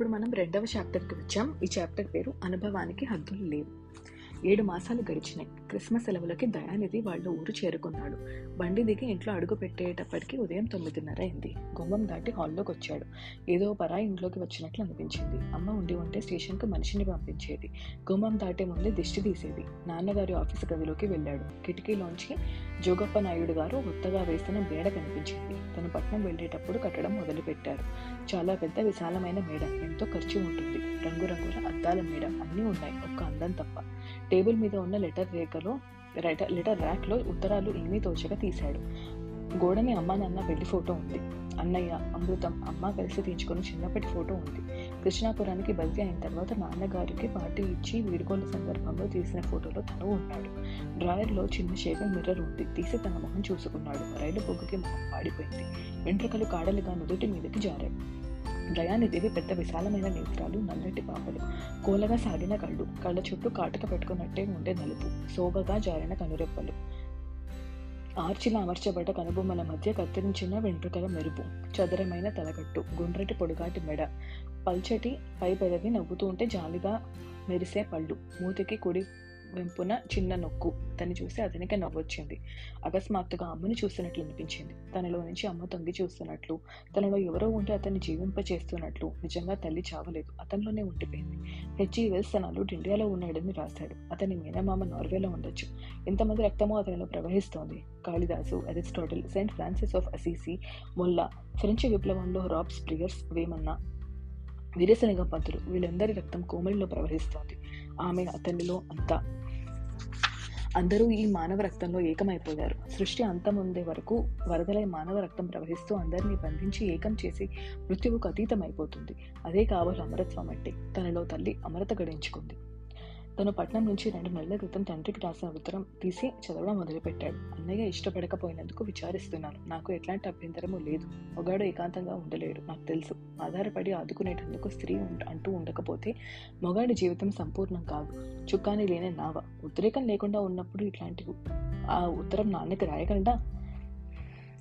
ఇప్పుడు మనం రెండవ చాప్టర్కి వచ్చాం. ఈ చాప్టర్ పేరు అనుభవానికి హద్దులు లేవు. ఏడు మాసాలు గడిచినాయి. క్రిస్మస్ సెలవులకి దయానిధి వాళ్ళ ఊరు చేరుకున్నాడు. బండి దిగి ఇంట్లో అడుగు పెట్టేటప్పటికి ఉదయం తొమ్మిదిన్నర అయింది. గుమ్మం దాటి హాల్లోకి వచ్చాడు. ఏదో పరా ఇంట్లోకి వచ్చినట్లు అనిపించింది. అమ్మ ఉండి ఉంటే స్టేషన్కి మనిషిని పంపించేది. గుమ్మం దాటే ముందే దిష్టి తీసేది. నాన్నగారి ఆఫీసు గదిలోకి వెళ్ళాడు. కిటికీలోంచి జోగప్ప నాయుడు గారు కొత్తగా వేసిన మేడ కనిపించింది. తను పట్నం వెళ్ళేటప్పుడు కట్టడం మొదలుపెట్టారు. చాలా పెద్ద విశాలమైన మేడ. ఎంతో ఖర్చు ఉంటుంది. రంగురంగుల అద్దాల మేడ. అన్నీ ఉన్నాయి. ఒక్క అందం తప్ప. టేబుల్ మీద ఉన్న లెటర్ రేఖలో లెటర్ లెటర్ ర్యాక్లో ఉత్తరాలు ఏమీ తోచక తీశాడు. గోడని అమ్మ నాన్న పెళ్ళి ఫోటో ఉంది. అన్నయ్య అమృతం అమ్మ కలిసి తీయించుకుని చిన్నప్పటి ఫోటో ఉంది. కృష్ణాపురానికి బదిలీ అయిన తర్వాత నాన్నగారికి పార్టీ ఇచ్చి వీడుకోలు సందర్భంలో తీసిన ఫోటోలో తను ఉన్నాడు. డ్రాయర్లో చిన్న షేవింగ్ మిర్రర్ ఉంది. తీసి తన మొహం చూసుకున్నాడు. రైలు బొగ్గుకి మొహం పాడిపోయింది వెంట్రుకలు కాడలుగా నుదుటి మీదకి జారాయి. దయానిధివి పెద్ద విశాలమైన నేత్రాలు నల్లటి పాపలు. కోలగా సాగిన కళ్ళు కళ్ళ చుట్టూ కాటుక పెట్టుకున్నట్టే ఉండే నలుపు సోగగా జారిన కనురెప్పలు. ఆర్చిల అమర్చబడ్డ కనుబొమ్మల మధ్య కత్తిరించిన వెంట్రుకల మెరుపు చదరమైన తలకట్టు గుండ్రటి పొడుగాటి మెడ. పల్చటి పై పెదవి నవ్వుతూ ఉంటే జాలిగా మెరిసే పళ్ళు మూతికి కుడి వెంపున చిన్న నొక్కు. తను చూసి అతనికి నవ్వొచ్చింది. అకస్మాత్తుగా అమ్మని చూస్తున్నట్లు అనిపించింది తనలో నుంచి అమ్మ తొంగి చూస్తున్నట్లు తనలో ఎవరో ఉంటే అతన్ని జీవింప చేస్తున్నట్లు నిజంగా తల్లి చావలేదు. అతనిలోనే ఉండిపోయింది. హెచ్ఈ వెల్స్ తన అల్లుడు ఇండియాలో ఉన్నాడని రాశాడు. అతని మేనమామ నార్వేలో ఉండొచ్చు. ఎంతమంది రక్తమో అతనిలో ప్రవహిస్తోంది. Kalidas Aristotle Saint Francis of Assisi Molla French విప్లవంలో Robespierre Vemana Veeresalingam Pantulu వీళ్ళందరి రక్తం కోమలిలో ప్రవహిస్తోంది. ఆమె అతనిలో అంతా. అందరూ ఈ మానవ రక్తంలో ఏకమైపోయారు. సృష్టి అంతముందే వరకు వరదలై మానవ రక్తం ప్రవహిస్తూ అందరినీ బంధించి ఏకం చేసి మృత్యువుకు అతీతమైపోతుంది. అదే కావాలి అమరత్వం అంటే తనలో తల్లి అమరత గడించుకుంది. తను పట్నం నుంచి రెండు నెలల క్రితం తండ్రికి రాసిన ఉత్తరం తీసి చదవడం మొదలుపెట్టాడు. అన్నయ్య ఇష్టపడకపోయినందుకు విచారిస్తున్నాను. నాకు ఎట్లాంటి అభ్యంతరము లేదు. మొగాడు ఏకాంతంగా ఉండలేడు. నాకు తెలుసు. ఆధారపడి ఆదుకునేటందుకు స్త్రీ అంటూ ఉండకపోతే మొగాడి జీవితం సంపూర్ణం కాదు. చుక్కాని లేని నావ. ఉద్రేకం లేకుండా ఉన్నప్పుడు ఇట్లాంటి ఆ ఉత్తరం నాన్నకి రాయగలడా?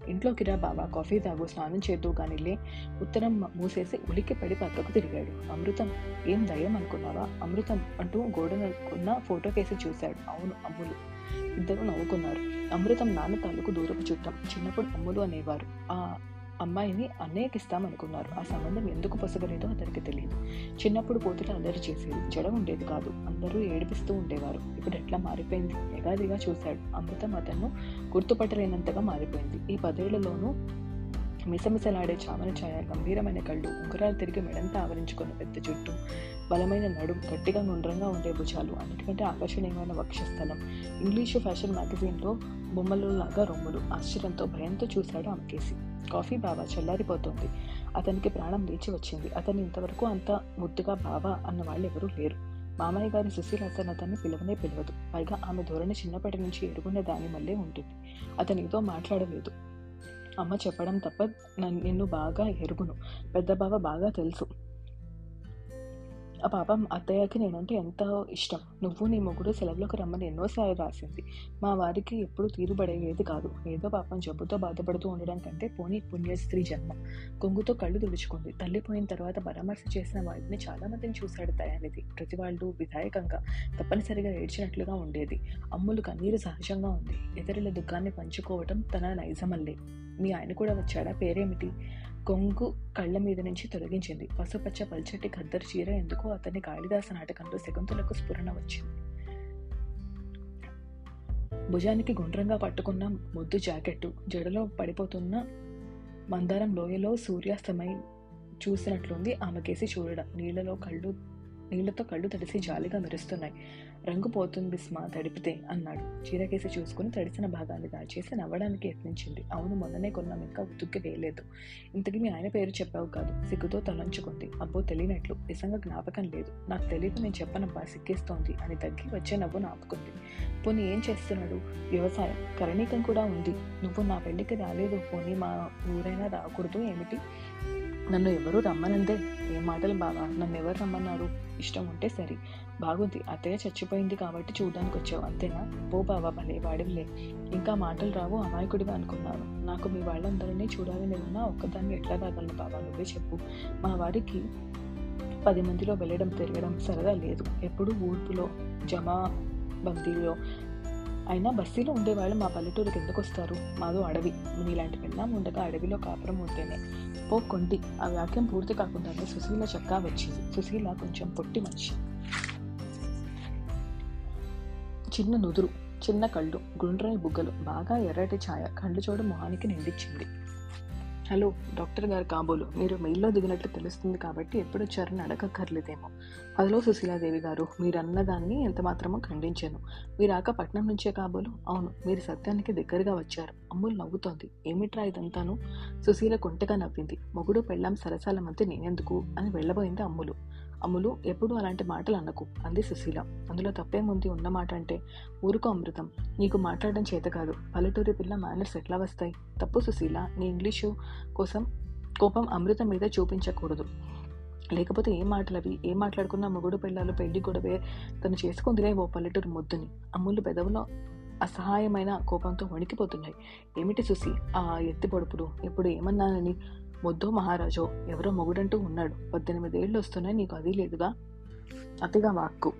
ఇంట్లోకి రా బావా కాఫీ తాగు స్నానం చేద్దు కానిలే ఉత్తరం మూసేసి ఉలిక్కిపడి పక్కకు తిరిగాడు. అమృతం ఏం దయ్యం అనుకున్నావా? అమృతం అంటూ గోడనుకున్న ఫోటో కేసి చూశాడు. అవును అమ్ములు. ఇద్దరు నవ్వుకున్నారు. అమృతం నాన్న తాలూకు దూరపు చుట్టం చిన్నప్పుడు అమ్ములు అనేవారు. ఆ అమ్మాయిని అన్నయ్యకిస్తామనుకున్నారు ఆ సంబంధం ఎందుకు పొసగలేదో అతనికి తెలియదు. చిన్నప్పుడు పోతులు అల్లరి చేసేది జడ ఉండేది కాదు. అందరూ ఏడిపిస్తూ ఉండేవారు. ఇప్పుడు ఎట్లా మారిపోయింది? ఎగాదిగా చూశాడు. అమృతం అతను గుర్తుపట్టలేనంతగా మారిపోయింది. ఈ పదేళ్ళలోనూ మిసమిసలాడే చామన ఛాయ గంభీరమైన కళ్ళు ఉంగరాలు తిరిగి మెడంతా ఆవరించుకున్న పెద్ద జుట్టు బలమైన నడుం గట్టిగా గుండ్రంగా ఉండే భుజాలు అన్నిటికంటే ఆకర్షణీయమైన వక్షస్థలం. ఇంగ్లీషు ఫ్యాషన్ మ్యాగజైన్లో బొమ్మలు లాగా రొమ్ములు ఆశ్చర్యంతో భయంతో చూశాడు ఆమెకేసి కాఫీ బాబా చల్లారిపోతుంది. అతనికి ప్రాణం లేచి వచ్చింది. అతను ఇంతవరకు అంత ముద్దుగా బాబా అన్న వాళ్ళు ఎవరూ లేరు. మామయ్య గారి సుశీల అతను అతన్ని పిలవనే పిలవదు. పైగా ఆమె ధోరణి చిన్నప్పటి నుంచి ఎరుగున్న దాని మళ్ళీ ఉంటుంది. అతనితో మాట్లాడలేదు. అమ్మ చెప్పడం తప్ప నిన్ను బాగా ఎరుగును. పెద్ద బావ బాగా తెలుసు. ఆ పాపం అత్తయ్యకి నేనంటే ఎంత ఇష్టం. నువ్వు నీ మొగుడు సెలవులోకి రమ్మని ఎన్నోసార్లు రాసింది. మా వారికి ఎప్పుడు తీరుబడేది కాదు. ఏదో పాపం జబ్బుతో బాధపడుతూ ఉండడం కంటే పోనీ పుణ్యస్త్రీ జన్మ. కొంగుతో కళ్ళు తుడుచుకుంది. తల్లి పోయిన తర్వాత పరామర్శ చేసిన వారిని చాలా మందిని చూశాడు దయానిధి. ప్రతి వాళ్ళు విధాయకంగా తప్పనిసరిగా ఏడ్చినట్లుగా ఉండేది. అమ్ములు కన్నీరు సహజంగా ఉంది. ఇతరుల దుఃఖాన్ని పంచుకోవటం తన నైజమల్లే. మీ ఆయన కూడా వచ్చాడా? పేరేమిటి? కొంగు కళ్ళ మీద నుంచి తొలగించింది. పసుపచ్చ పల్చటి ఖద్దరు చీర ఎందుకో అతని కాళిదాస నాటకంలో శకుంతలకు స్ఫురణ వచ్చింది. భుజానికి గుండ్రంగా పట్టుకున్న ముద్దు జాకెట్టు జడలో పడిపోతున్న మందారం లోయలో సూర్యాస్తమై చూసినట్లుంది ఆమెకేసి చూడడం. నీళ్ళలో కళ్ళు నీళ్ళతో కళ్ళు తడిసి జాలిగా మెరుస్తున్నాయి. రంగు పోతుంది స్మా తడిపితే అన్నాడు. చీరకేసి చూసుకుని తడిసిన భాగాన్ని దాచేసి నవ్వడానికి యత్నించింది. అవును మొన్ననే కొన్నాం ఇంకా ఉతుక్కి వేయలేదు. ఇంతకీ మీ ఆయన పేరు చెప్పావు కాదు. సిగ్గుతో తలంచుకుంది. అబ్బో తెలియనట్లు. నిజంగా జ్ఞాపకం లేదు. నాకు తెలియదు నేను చెప్పనబ్బా సిగ్గేస్తోంది అని తగ్గి వచ్చే నవ్వు నాపుకుంది. పోనీ ఏం చేస్తున్నాడు? వ్యవసాయం. కరణీకం కూడా ఉంది. నువ్వు నా పెళ్ళికి రాలేదు. పోనీ మా ఊరైనా రాకూడదు ఏమిటి? నన్ను ఎవరు రమ్మనందే. ఏ మాటలు బావా? నన్ను ఎవరు రమ్మన్నారు? ఇష్టం ఉంటే సరే. బాగుంది. అత్తయ్య చచ్చిపోయింది కాబట్టి చూడడానికి వచ్చావు అంతేనా? పో బావా భలే వాడివిలే ఇంకా మాటలు రావు అమాయకుడిగా అనుకున్నాను. నాకు మీ వాళ్ళందరినీ చూడాలని ఉన్నా ఒక్కదాన్ని ఎట్లా రాగలను బావా? నువ్వే చెప్పు. మా వారికి పది మందిలో వెళ్ళడం తిరగడం సరదా లేదు. ఎప్పుడు ఊర్పులో జమా బందీలో అయినా బస్సీలో ఉండేవాళ్ళు మా పల్లెటూరుకి ఎందుకు వస్తారు? మాదో అడవి. మీలాంటి పెళ్ళాం ఉండగా అడవిలో కాపురం ఉంటేనే. ఓ కొండి ఆ వాక్యం పూర్తి కాకుండానే సుశీల చక్కా వచ్చింది. సుశీల కొంచెం పొట్టి మనిషి. చిన్న నుదురు. చిన్న కళ్ళు. గుండ్రని బుగ్గలు. బాగా ఎర్రటి ఛాయ. కళ్ళు చూడ మొహానికి నిండిచ్చింది. హలో డాక్టర్ గారు కాబోలు. మీరు మెయిల్లో దిగినట్లు తెలుస్తుంది కాబట్టి ఎప్పుడు వచ్చారని అడగక్కర్లేదేమో. హలో సుశీలాదేవి గారు మీరు అన్నదాన్ని ఎంత మాత్రమో ఖండించాను. మీరాక పట్నం నుంచే కాబోలు? అవును మీరు సత్యానికి దగ్గరగా వచ్చారు. అమ్ములు నవ్వుతోంది. ఏమిట్రా ఇదంతాను? సుశీల కొంటగా నవ్వింది. మొగుడు పెళ్ళాం సరసాల మధ్య నేనెందుకు? అని వెళ్ళబోయింది అమ్ములు. అమ్ములు ఎప్పుడు అలాంటి మాటలు అనకు అంది సుశీల. అందులో తప్పేముంది ఉన్న మాట అంటే ఊరుకో అమృతం నీకు మాట్లాడడం చేత కాదు. పల్లెటూరి పిల్ల మేనర్స్ ఎట్లా వస్తాయి? తప్పు సుశీల నీ ఇంగ్లీషు కోసం కోపం అమృతం మీద చూపించకూడదు. లేకపోతే ఏం మాటలవి ఏం మాట్లాడుకున్నా మొగుడు పిల్లలు పెళ్ళి గొడవే తను చేసుకుందిలే ఓ పల్లెటూరు ముద్దుని. అమ్ములు పెదవులో అసహాయమైన కోపంతో వణికిపోతున్నాయి. ఏమిటి చూసి ఆ ఎత్తి పొడుపులు? ఎప్పుడు ఏమన్నానని? మొద్దు మహారాజో ఎవరో మొగుడంటూ ఉన్నాడు. పద్దెనిమిదేళ్ళు వస్తున్నాయి నీకు అది లేదుగా? అతిగా వాక్కు.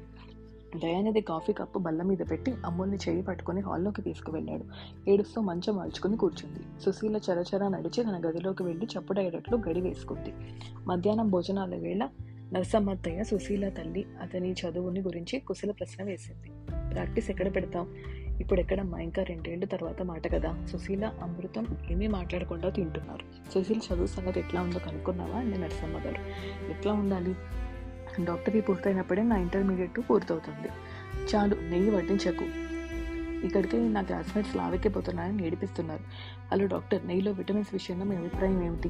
దయానిధి కాఫీ కప్పు బల్ల మీద పెట్టి అమ్ముల్ని చేయి పట్టుకుని హాల్లోకి తీసుకువెళ్ళాడు. ఏడుస్తూ మంచం మార్చుకుని కూర్చుంది. సుశీల చరచర నడిచి తన గదిలోకి వెళ్ళి చప్పుడయ్యేటట్లు గడి వేసుకుంది. మధ్యాహ్నం భోజనాల వేళ నరసమ్మత్తయ్య సుశీల తల్లి అతని చదువుని గురించి కుశల ప్రశ్న వేసింది. ప్రాక్టీస్ ఎక్కడ పెడతాం ఇప్పుడు ఎక్కడమ్మా ఇంకా రెండేళ్ళు తర్వాత మాట కదా? సుశీల అమృతం ఏమీ మాట్లాడకుండా తింటున్నారు. సుశీల చదువు సంగతి ఎట్లా ఉందో కనుక్కున్నావా? అండి నరసమ్మ గారు. ఎట్లా ఉండాలి? డాక్టర్కి పూర్తయినప్పుడే నా ఇంటర్మీడియట్ పూర్తవుతుంది. చాలు నెయ్యి వడ్డించకు. ఇక్కడికి నా క్లాస్మేట్స్ లావెక్కిపోతున్నాయని ఏడిపిస్తున్నారు హలో డాక్టర్ నెయ్యిలో విటమిన్స్ విషయంలో మీ అభిప్రాయం ఏమిటి?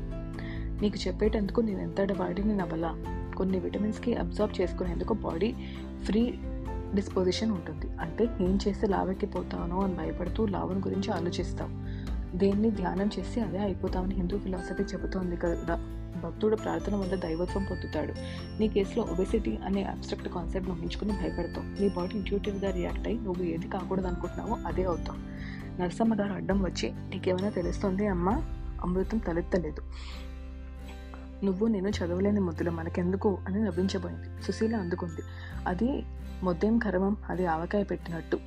నీకు చెప్పేటందుకు నేను ఎంత వాడిని నవల కొన్ని విటమిన్స్కి అబ్జర్వ్ చేసుకునేందుకు బాడీ ఫ్రీ డిస్పోజిషన్ ఉంటుంది. అంటే ఏం చేస్తే లావెక్కిపోతానో అని భయపడుతూ లావుని గురించి ఆలోచిస్తావు. దేన్ని ధ్యానం చేసి అదే అయిపోతామని హిందూ ఫిలాసఫీ చెబుతోంది కదా. భక్తుడు ప్రార్థన వల్ల దైవత్వం పొందుతాడు. నీ కేసులో ఒబెసిటీ అనే అబ్స్ట్రక్ట్ కాన్సెప్ట్ ఊహించుకుని భయపడతావు. నీ బాడీ ఇంట్యూటివ్గా రియాక్ట్ అయ్యి నువ్వు ఏది కాకూడదు అనుకుంటున్నావో అదే అవుతావు. నరసమ్మ గారు అడ్డం వచ్చి నీకేమైనా తెలుస్తుంది అమ్మ? అమృతం తలెత్తలేదు. నువ్వు నేను చదవలేని ముద్దులు మనకెందుకు? అని నవ్వించబోయింది. సుశీల అందుకుంది. అది మొద్దేం కరమం అది ఆవకాయ పెట్టినట్టు.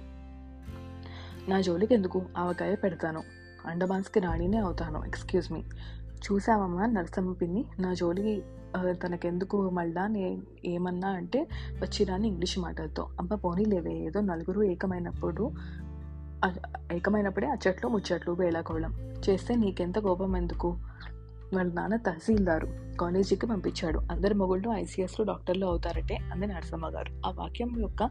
నా జోలికి ఎందుకు ఆవకాయ పెడతాను? అండమాన్స్కి రాణినే అవుతాను ఎక్స్క్యూజ్ మీ. చూసావమ్మా నరసమ్మ పిన్ని నా జోలికి తనకెందుకు మళ్ళా నే ఏమన్నా అంటే వచ్చిరాని ఇంగ్లీష్ మాటలతో. అబ్బా పోనీ లేవే ఏదో నలుగురు ఏకమైనప్పుడు ఏకమైనప్పుడే అచ్చట్లు ముచ్చట్లు వేళాకోళం. చేస్తే నీకెంత కోపం ఎందుకు? వాళ్ళ నాన్న తహసీల్దారు. కాలేజీకి పంపించాడు. అందరి మొగుళ్ళు ఐసీఎస్లో డాక్టర్లు అవుతారటే అంది నరసమ్మ గారు. ఆ వాక్యం యొక్క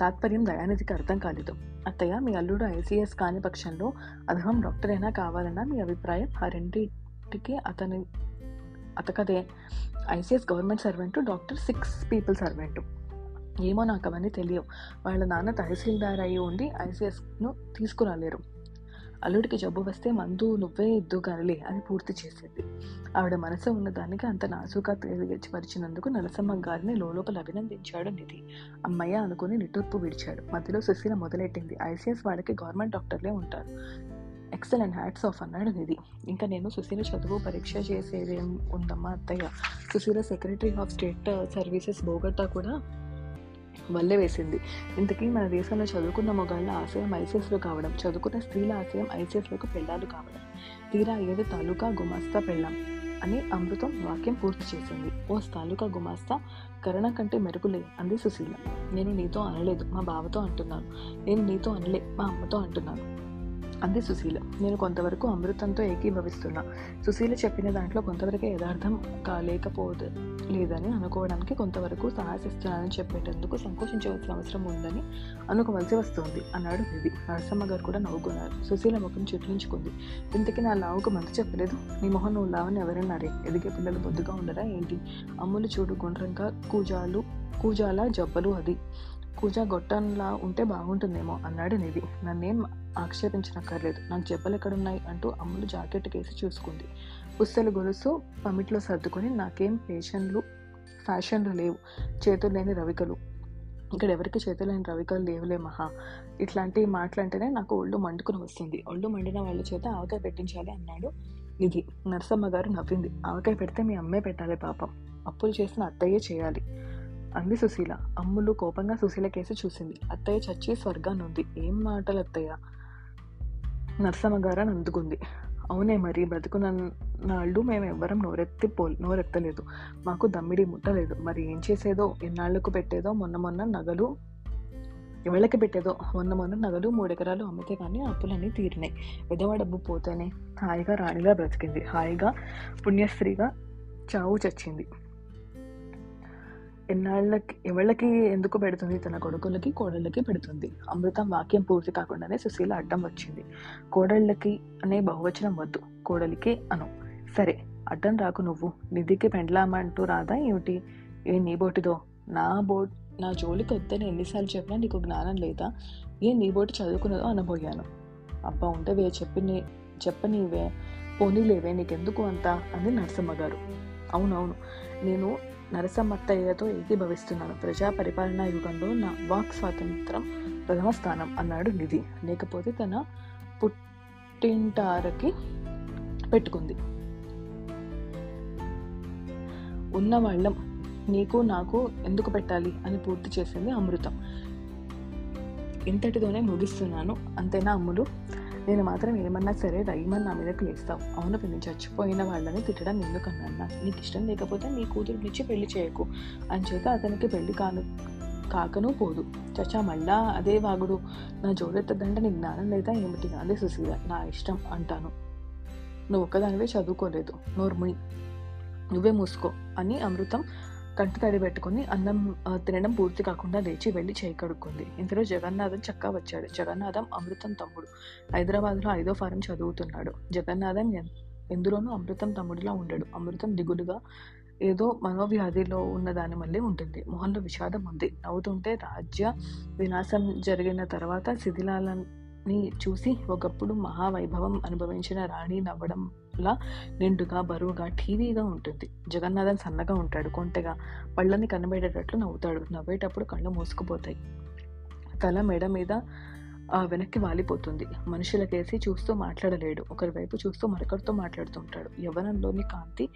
తాత్పర్యం దయానిధికి అర్థం కాలేదు. అత్తయ్య మీ అల్లుడు ఐసీఎస్ కాని పక్షంలో అధహం డాక్టర్ అయినా కావాలన్నా మీ అభిప్రాయం ఆ రెండింటికి అతని అతకదే. ICS government servant doctor six people servant. ఏమో నాకు అవన్నీ తెలియవు. వాళ్ళ నాన్న తహసీల్దార్ అయి ఉండి ఐసీఎస్ను తీసుకురాలేరు. అల్లుడికి జబ్బు వస్తే మందు నువ్వే ఇద్దు కనలే అని పూర్తి చేసింది. ఆవిడ మనసు ఉన్నదానికి అంత నాసుగా తెలియపరిచినందుకు నరసమ్మ గారిని లోపల అభినందించాడు నిధి. అమ్మయ్య అనుకుని నిట్టూర్పు విడిచాడు. మధ్యలో సుశీల మొదలెట్టింది. ఐసీఎస్ వాళ్ళకి గవర్నమెంట్ డాక్టర్లే ఉంటారు. ఎక్సలెంట్ హ్యాట్స్ ఆఫ్ అన్నాడు నిధి. ఇంకా నేను సుశీల చదువు పరీక్ష చేసేదేం ఉందమ్మా అత్తయ్య? Sushila secretary of state services బోగట్టా కూడా వల్లే వేసింది. ఇంతకీ మన దేశంలో చదువుకున్న మగాళ్ళ ఆశయం ఐసీఎస్లో కావడం చదువుకున్న స్త్రీల ఆశయం ఐసీఎస్లకు పెళ్ళాలు కావడం తీరా అయ్యేది తాలూకా గుమాస్తా పెళ్ళాం అని అమృతం వాక్యం పూర్తి చేసింది. ఓ తాలూకా గుమాస్తా కరణ కంటే మెరుగులే అంది సుశీల. నేను నీతో అనలేదు మా బావతో అంటున్నాను. నేను నీతో అనలే మా అమ్మతో అంటున్నాను. అంది సుశీల. నేను కొంతవరకు అమృతంతో ఏకీభవిస్తున్నా. సుశీల చెప్పిన దాంట్లో కొంతవరకు యథార్థం కాలేకపోదు లేదని అనుకోవడానికి కొంతవరకు సాహసిస్తున్నానని చెప్పేటందుకు సంకోచించవలసిన అవసరం ఉందని అనుకోవలసి వస్తుంది అన్నాడు నిధి నరసమ్మ గారు కూడా నవ్వుకున్నారు. సుశీల ముఖం చిట్లించుకుంది. ఇంతకీ నా లావుకు మంది చెప్పలేదు. నీ మొహం నువ్వు లావని ఎవరన్నారే ఎదిగే పిల్లలు బొద్దుగా ఉండరా ఏంటి? అమ్ములు చూడు గుండ్రంగా కూజాలు కూజాల జబ్బలు అది. పూజ గొట్టంలా ఉంటే బాగుంటుందేమో అన్నాడు నిధి. నన్నేం ఆక్షేపించనక్కర్లేదు. నాకు చెప్పలు ఎక్కడున్నాయి అంటూ అమ్ములు జాకెట్ కేసి చూసుకుంది. పుస్తలు గొలుసు పమిట్లో సర్దుకొని నాకేం పేషన్లు ఫ్యాషన్లు లేవు. చేతులు లేని రవికలు. ఇక్కడ ఎవరికి చేతులు లేని రవికలు లేవులే మహా. ఇట్లాంటి మాటలంటేనే నాకు ఒళ్ళు మండుకుని వస్తుంది. ఒళ్ళు మండిన వాళ్ళ చేత ఆవకాయ పెట్టించాలి అన్నాడు నిధి. నరసమ్మ గారు నవ్వింది. ఆవకాయ పెడితే మీ అమ్మే పెట్టాలి పాపం. అప్పులు చేసిన అత్తయ్యే చేయాలి. అంది సుశీల. అమ్ములు కోపంగా సుశీల కేసి చూసింది. అత్తయ్య చచ్చి స్వర్గానుంది ఏం మాటలు అత్తయ్య? నర్సమ్మ గారు అందుకుంది. అవునే మరి బ్రతుకున్న నాళ్ళు మేము ఎవ్వరం నోరెత్తి పో నోరెత్తలేదు. మాకు దమ్మిడి ముట్టలేదు. మరి ఏం చేసేదో ఎన్నాళ్ళకు పెట్టేదో మొన్న మొన్న నగలు ఎవళ్ళకి పెట్టేదో మొన్న మొన్న నగలు మూడెకరాలు అమ్మితే కానీ అప్పులన్నీ తీరినాయి. విధవ డబ్బు పోతేనే హాయిగా రాణిగా బ్రతికింది. హాయిగా పుణ్యస్త్రీగా చావు చచ్చింది. ఎన్నాళ్ళకి ఎవళ్ళకి ఎందుకు పెడుతుంది? తన కొడుకులకి కోడళ్ళకి పెడుతుంది. అమృతం వాక్యం పూర్తి కాకుండానే సుశీల అడ్డం వచ్చింది. కోడళ్ళకి అనే బహువచనం వద్దు కోడలికి అను. సరే అడ్డం రాకు నువ్వు. నిధికి పెండ్లామంటూ రాదా ఏమిటి? ఏ నీ బోటిదో? నా బోట్ నా జోలికి వద్దని ఎన్నిసార్లు చెప్పినా నీకు జ్ఞానం లేదా? ఏ నీ బోటి చదువుకున్నదో అనబోయాను. అబ్బా ఉంటవే చెప్పి చెప్పనీవే పోనీలేవే నీకెందుకు అంత? అంది నరసమ్మ గారు అవునవును నేను నరసమ్మత్తయ్యతో ఏకీభవిస్తున్నాను ప్రజా పరిపాలనా యుగంలో నా వాక్ స్వాతంత్రం ప్రథమ స్థానం అన్నాడు నిధి. లేకపోతే తన పుట్టింటారకి పెట్టుకుంది. ఉన్న వాళ్ళం నీకు నాకు ఎందుకు పెట్టాలి అని పూర్తి చేసింది అమృతం. ఇంతటితోనే ముగిస్తున్నాను. అంతేనా అమ్ములు? నేను మాత్రం ఏమన్నా సరే రయ్యమని నా మీద లేస్తావు అవును పిన్ని చచ్చిపోయిన వాళ్ళని తిట్టడం ఎందుకన్నా? నీకు ఇష్టం లేకపోతే నీ కూతురునిచ్చి పెళ్ళి చేయకు. అని చేత అతనికి పెళ్ళి కాను కాకను పోదు. చచ్చా మళ్ళా అదే వాగుడు. నా జోడెత్తదంటే నీ జ్ఞానం లేదా ఏమిటి? అదే సుశీల. నా ఇష్టం అంటాను. నువ్వు ఒక్కదానివే చదువుకోలేదు. నోర్ముని నువ్వే మూసుకో అని అమృతం కంటి తడి పెట్టుకుని అన్నం తినడం పూర్తి కాకుండా లేచి వెళ్ళి చేయి కడుక్కుంది. ఇంతలో జగన్నాథం చక్కా వచ్చాడు. జగన్నాథం అమృతం తమ్ముడు. హైదరాబాద్లో ఐదో ఫారం చదువుతున్నాడు. జగన్నాథం ఎన్- ఎందులోనూ అమృతం తమ్ముడిలా ఉండడు. అమృతం దిగులుగా ఏదో మనోవ్యాధిలో ఉన్న దాని మళ్ళీ ఉంటుంది. మొహంలో విషాదం ఉంది. నవ్వుతుంటే రాజ్య వినాశం జరిగిన తర్వాత శిథిలాలని చూసి ఒకప్పుడు మహావైభవం అనుభవించిన రాణి నవ్వడం నవ్వడంలా నిండుగా బరువుగా టీవీగా ఉంటుంది. జగన్నాథన్ సన్నగా ఉంటాడు. కొంటెగా పళ్ళని కనబడేటట్లు నవ్వుతాడు. నవ్వేటప్పుడు కళ్ళు మూసుకుపోతాయి. తల మెడ మీద వెనక్కి వాలిపోతుంది. మనుషులకేసి చూస్తూ మాట్లాడలేడు. ఒకరి వైపు చూస్తూ మరొకరితో మాట్లాడుతుంటాడు. యవ్వనంలోని కాంతి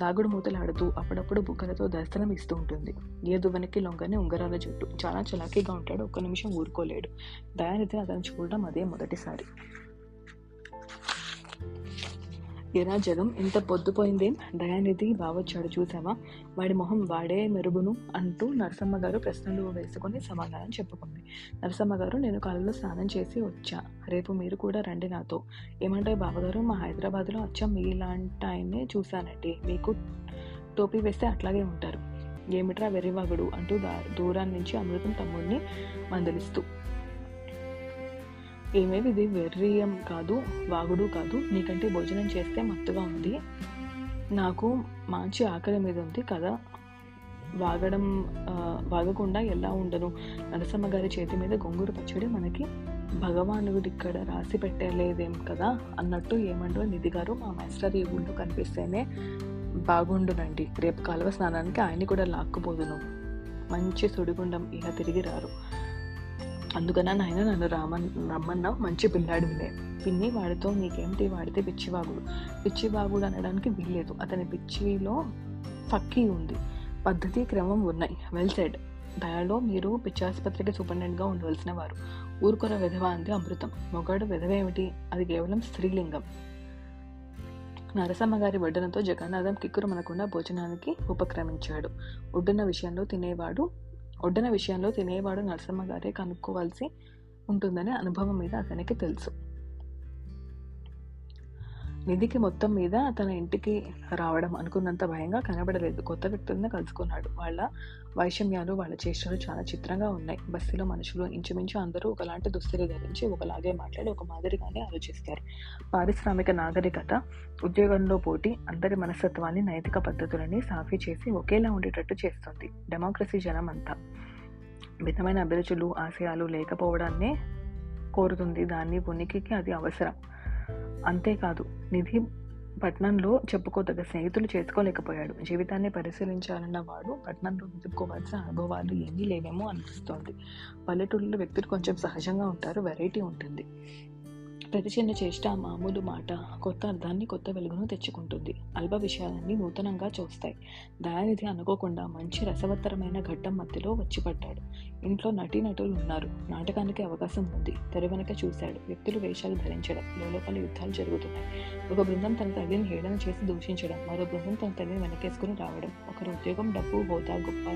దాగుడు మూతలాడుతూ అప్పుడప్పుడు బుగ్గలతో దర్శనం ఇస్తూ ఉంటుంది. ఏదో వెనక్కి లొంగని ఉంగరాల జుట్టు. చాలా చలాకీగా ఉంటాడు. ఒక్క నిమిషం ఊరుకోలేడు. దయానిధి అతను చూడడం అదే మొదటిసారి. ఎరా జగం ఇంత పొద్దుపోయిందేం? దయానిధి బావొచ్చాడు చూసావా వాడి మొహం వాడే మెరుగును అంటూ నరసమ్మ గారు ప్రశ్నలు వేసుకొని సమాధానం చెప్పుకుంది. నరసమ్మ గారు నేను కాలంలో స్నానం చేసి వచ్చా. రేపు మీరు కూడా రండి నాతో. ఏమంటే బావగారు మా హైదరాబాద్లో అచ్చం మీలాంటి ఆయన్నే చూశానండి. మీకు టోపీ వేస్తే అట్లాగే ఉంటారు. ఏమిట్రా వెర్రివాగుడు అంటూ దూరాన్నించి అమృతం తమ్ముడిని మందలిస్తూ. ఏమేమి ఇది వెర్రియం కాదు వాగుడు కాదు. నీకంటే భోజనం చేస్తే మత్తుగా ఉంది. నాకు మంచి ఆకలి మీద ఉంది కదా. వాగడం వాగకుండా ఎలా ఉండను? నరసమ్మ గారి చేతి మీద గొంగూరు పచ్చడి మనకి భగవానుడు ఇక్కడ రాసి పెట్టలేదేం కదా? అన్నట్టు ఏమంటో నిధి గారు మా మాస్టర్ ఈ ఊళ్ళో కనిపిస్తేనే బాగుండునండి. రేపు కాలువ స్నానానికి ఆయన్ని కూడా లాక్కుపోదును. మంచి సుడిగుండం ఇక తిరిగి రారు. అందుకన నాయన నన్ను రామన్ రమ్మన్నావు. మంచి పిల్లాడివిలే పిన్ని వాడితో నీకేమిటి వాడితే పిచ్చివాగుడు. పిచ్చివాగుడు అనడానికి వీల్లేదు. అతని పిచ్చిలో ఫక్కీ ఉంది. పద్ధతి క్రమం ఉన్నాయి. వెల్ సెడ్ దయాలో మీరు పిచ్చాసుపత్రికి సూపరింటెండెంట్గా ఉండవలసిన వారు. ఊరుకొర విధవ అంది అమృతం. మొగాడు విధవ ఏమిటి? అది కేవలం స్త్రీలింగం. నరసమ్మ గారి వడ్డనతో జగన్నాథం కిక్కురు మనకుండా భోజనానికి ఉపక్రమించాడు. ఒడ్డున విషయంలో తినేవాడు ఒడ్డున విషయంలో తినేవాడు నరసమ్మ గారే కనుక్కోవాల్సి ఉంటుందనే అనుభవం మీద అతనికి తెలుసు. నిధికి మొత్తం మీద తన ఇంటికి రావడం అనుకున్నంత భయంగా కనబడలేదు. కొత్త వ్యక్తులను కలుసుకున్నాడు. వాళ్ళ వైషమ్యాలు వాళ్ళ చేష్టలు చాలా చిత్రంగా ఉన్నాయి. బస్సులో మనుషులు ఇంచుమించు అందరూ ఒకలాంటి దుస్తులు ధరించి ఒకలాగే మాట్లాడి ఒక మాదిరిగానే ఆలోచిస్తారు. పారిశ్రామిక నాగరికత ఉద్యోగంలో పోటీ అందరి మనస్తత్వాన్ని నైతిక పద్ధతులని సాఫీ చేసి ఒకేలా ఉండేటట్టు చేస్తుంది. డెమోక్రసీ జనం అంతా. భిన్నమైన అభిరుచులు ఆశయాలు లేకపోవడాన్నే కోరుతుంది. దాన్ని ఉనికికి అది అవసరం. అంతేకాదు నిధి పట్నంలో చెప్పుకోదగ్గ స్నేహితులు చేసుకోలేకపోయాడు జీవితాన్ని పరిశీలించాలన్న వాడు పట్నంలో వెతుక్కోవాల్సిన అనుభవాలు ఏమీ లేవేమో అనిపిస్తోంది. పల్లెటూళ్ళలో వ్యక్తులు కొంచెం సహజంగా ఉంటారు వెరైటీ ఉంటుంది. ప్రతి చిన్న చేష్ట మామూలు మాట కొత్త అర్థాన్ని కొత్త వెలుగును తెచ్చుకుంటుంది. అల్ప విషయాలన్నీ నూతనంగా చూస్తాయి. దయానిధి అనుకోకుండా మంచి రసవత్తరమైన ఘట్టం మధ్యలో వచ్చి పడ్డాడు ఇంట్లో నటీనటులు ఉన్నారు. నాటకానికి అవకాశం ఉంది. తెరవెనక చూశాడు. వ్యక్తులు వేషాలు ధరించడం లోపల యుద్ధాలు జరుగుతున్నాయి. ఒక బృందం తన తల్లిని హేళన చేసి దూషించడం మరో బృందం తన తల్లిని వెనకేసుకుని రావడం ఒకరు ఉద్యోగం డబ్బు హోదా గొప్ప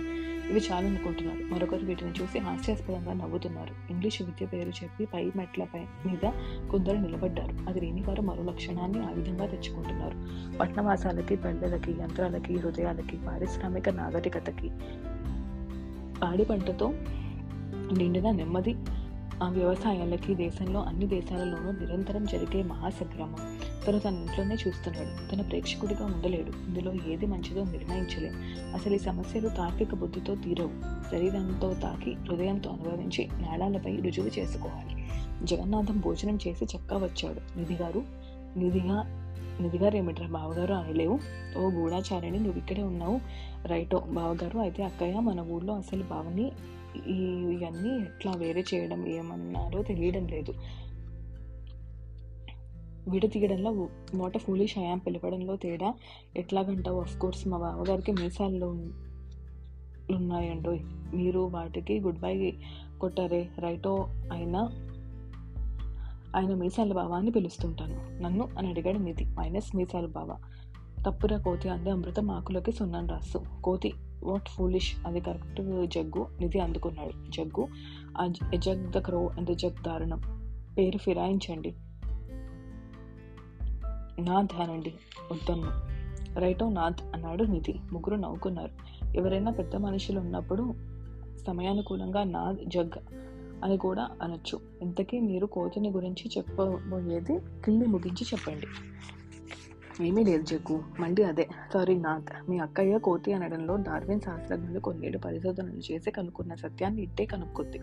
ఇవి చాలనుకుంటున్నారు. మరొకరు వీటిని చూసి హాస్యాస్పదంగా నవ్వుతున్నారు. ఇంగ్లీషు విద్య పేరు చెప్పి పై మెట్లపై మీద కొందరు నిలబడ్డారు. అది లేని వారు మరో లక్షణాన్ని ఆ విధంగా తెచ్చుకుంటున్నారు. పట్నవాసాలకి పల్లెలకి యంత్రాలకి హృదయాలకి పారిశ్రామిక నాగరికతకి పాడి పంటతో నిండిన నెమ్మది. ఆ వ్యవసాయాలకి దేశంలో అన్ని దేశాలలోనూ నిరంతరం జరిగే మహాసంగ్రామం తను తన ఇంట్లోనే చూస్తున్నాడు. తన ప్రేక్షకుడిగా ఉండలేడు. ఇందులో ఏది మంచిదో నిర్ణయించలేం. అసలు ఈ సమస్యలు తార్కిక బుద్ధితో తీరవు. శరీరంతో తాకి హృదయంతో అనుభవించి నేడాలపై రుజువు చేసుకోవాలి. జగన్నాథం భోజనం చేసి చక్కా వచ్చాడు. నిధి గారు నిధిగా నిధిగారు ఏమిట్రా? బావగారు అనలేవు ఓ గూఢాచారిణి నువ్వు ఇక్కడే ఉన్నావు. రైటో బావగారు అయితే అక్కయ్య మన ఊళ్ళో అసలు బావని ఇవన్నీ ఎట్లా వేరే చేయడం ఏమన్నారో తెలియడం లేదు. విడతీయడంలో మోట ఫూలిష్ అయాం పిలవడంలో తేడా ఎట్లాగంటావు? ఆఫ్ కోర్స్ మా బావగారికి మీసాల్లో ఉన్- ఉన్నాయండో మీరు వాటికి గుడ్ బై కొట్టారే. రైటో అయినా ఆయన మీసాల బావ అని పిలుస్తుంటాను. నన్ను అని అడిగాడు నిధి. మైనస్ మీసాలు బావ. తప్పురా కోతి అంది అమృతం ఆకులకి సున్నాను రాసు కోతి వాట్ ఫూలిష్? అది కరెక్ట్ జగ్గు నిధి అందుకున్నాడు. Jaggu jug the crow and the jug దారుణం. పేరు ఫిరాయించండి. నాథ్ అనండి వద్దన్ను రైటో నాథ్ అన్నాడు నిధి. ముగ్గురు నవ్వుకున్నారు. ఎవరైనా పెద్ద మనుషులు ఉన్నప్పుడు సమయానుకూలంగా నాథ్ జగ్ అని కూడా అనొచ్చు. ఇంతకీ మీరు కోతిని గురించి చెప్పబోయేది కింది ముగించి చెప్పండి. ఏమీ లేదు జగ్గు. మండి అదే. సారీ నాథ్. మీ అక్కయ్య కోతి అనడంలో డార్విన్ శాస్త్రజ్ఞులు కొన్నేడు పరిశోధనలు చేసి కనుక్కున్న సత్యాన్ని ఇట్టే కనుక్కుంది.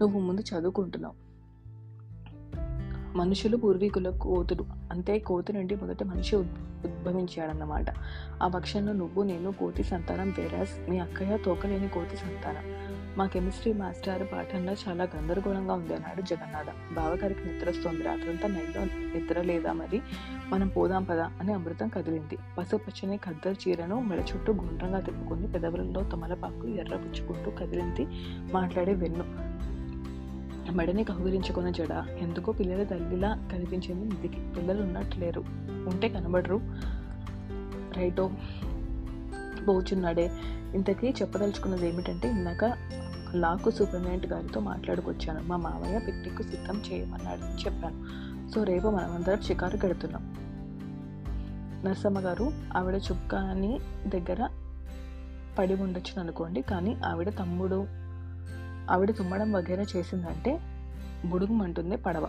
నువ్వు ముందు చదువుకుంటున్నావు. మనుషులు పూర్వీకుల కోతులు. అంతే కోతి నుండి మొదట మనిషి ఉద్- ఉద్భవించాడన్నమాట. ఆ పక్షంలో నువ్వు నేను కోతి సంతానం వేరాస్ మీ అక్కయ్య తోకలేని కోతి సంతానం. మా కెమిస్ట్రీ మాస్టర్ పాఠంలో చాలా గందరగోళంగా ఉంది అన్నాడు జగన్నాథ. బావగారికి నిద్రస్తోంది రాత్రంతా నైట్లో నిద్ర లేదా మరి? మనం పోదాం పదా అని అమృతం కదిలింది. పసుపచ్చని ఖద్దరు చీరను మెడ చుట్టూ గుండ్రంగా తిప్పుకొని పెదవులలో తమలపాకు ఎర్రపుచ్చుకుంటూ కదిలింది. మాట్లాడే వెన్ను. మెడని కహురించుకున్న జడ ఎందుకో పిల్లల తల్లిలా కనిపించింది నిధికి పిల్లలు ఉన్నట్టు లేరు ఉంటే కనబడరు. రైటో పోచున్నాడే. ఇంతకీ చెప్పదలుచుకున్నది ఏమిటంటే ఇందాక లాకు సూపరింటెండెంట్ గారితో మాట్లాడుకొచ్చాను. మా మామయ్య పిక్నిక్ సిద్ధం చేయమన్నాడని చెప్పాను. సో రేపు మనమందరం షికారు కడుతున్నాం. నరసమ్మ గారు ఆవిడ చుక్కాని దగ్గర పడి ఉండొచ్చు అనుకోండి కానీ ఆవిడ తమ్ముడు ఆవిడ తుమ్మడం వగేరా చేసిందంటే బుడుగుమంటుంది పడవ.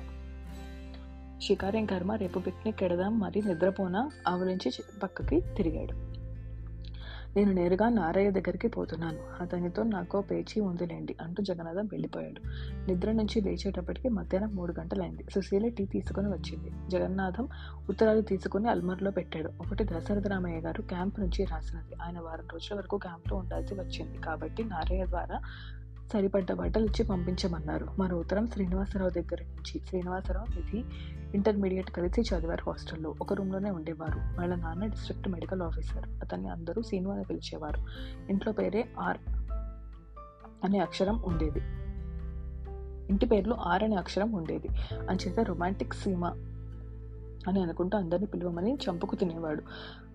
షికారేం కర్మ రేపు పిక్నిక్ ఎడదాం మరి నిద్రపోనా? ఆవలించి పక్కకి తిరిగాడు. నేను నేరుగా నారయ్య దగ్గరికి పోతున్నాను. అతనితో నాకో పేచీ ఉందిలేండి అంటూ జగన్నాథం వెళ్ళిపోయాడు. నిద్ర నుంచి లేచేటప్పటికి మధ్యాహ్నం మూడు గంటలైంది. సుశీల టీ తీసుకుని వచ్చింది. జగన్నాథం ఉత్తరాలు తీసుకుని అల్మర్లో పెట్టాడు. ఒకటి దశరథ రామయ్య గారు క్యాంప్ నుంచి రాసినది. ఆయన వారం రోజుల వరకు క్యాంప్లో ఉండాల్సి వచ్చింది. కాబట్టి నారయ్య ద్వారా సరిపడ్డ బట్టలు ఇచ్చి పంపించమన్నారు. మరో ఉత్తరం శ్రీనివాసరావు దగ్గర నుంచి. శ్రీనివాసరావు నిధి ఇంటర్మీడియట్ కలిసి చదివారు హాస్టల్లో. ఒక రూమ్లోనే ఉండేవారు. వాళ్ళ నాన్న డిస్ట్రిక్ట్ మెడికల్ ఆఫీసర్. అతన్ని అందరూ సీను అని పిలిచేవారు. ఇంట్లో పేరే ఆర్ అనే అక్షరం ఉండేది. ఇంటి పేరులో ఆర్ అనే అక్షరం ఉండేది. అంచేత రొమాంటిక్ సీమ అని అనుకుంటూ అందరిని పిలవమని చంపుకు తినేవాడు.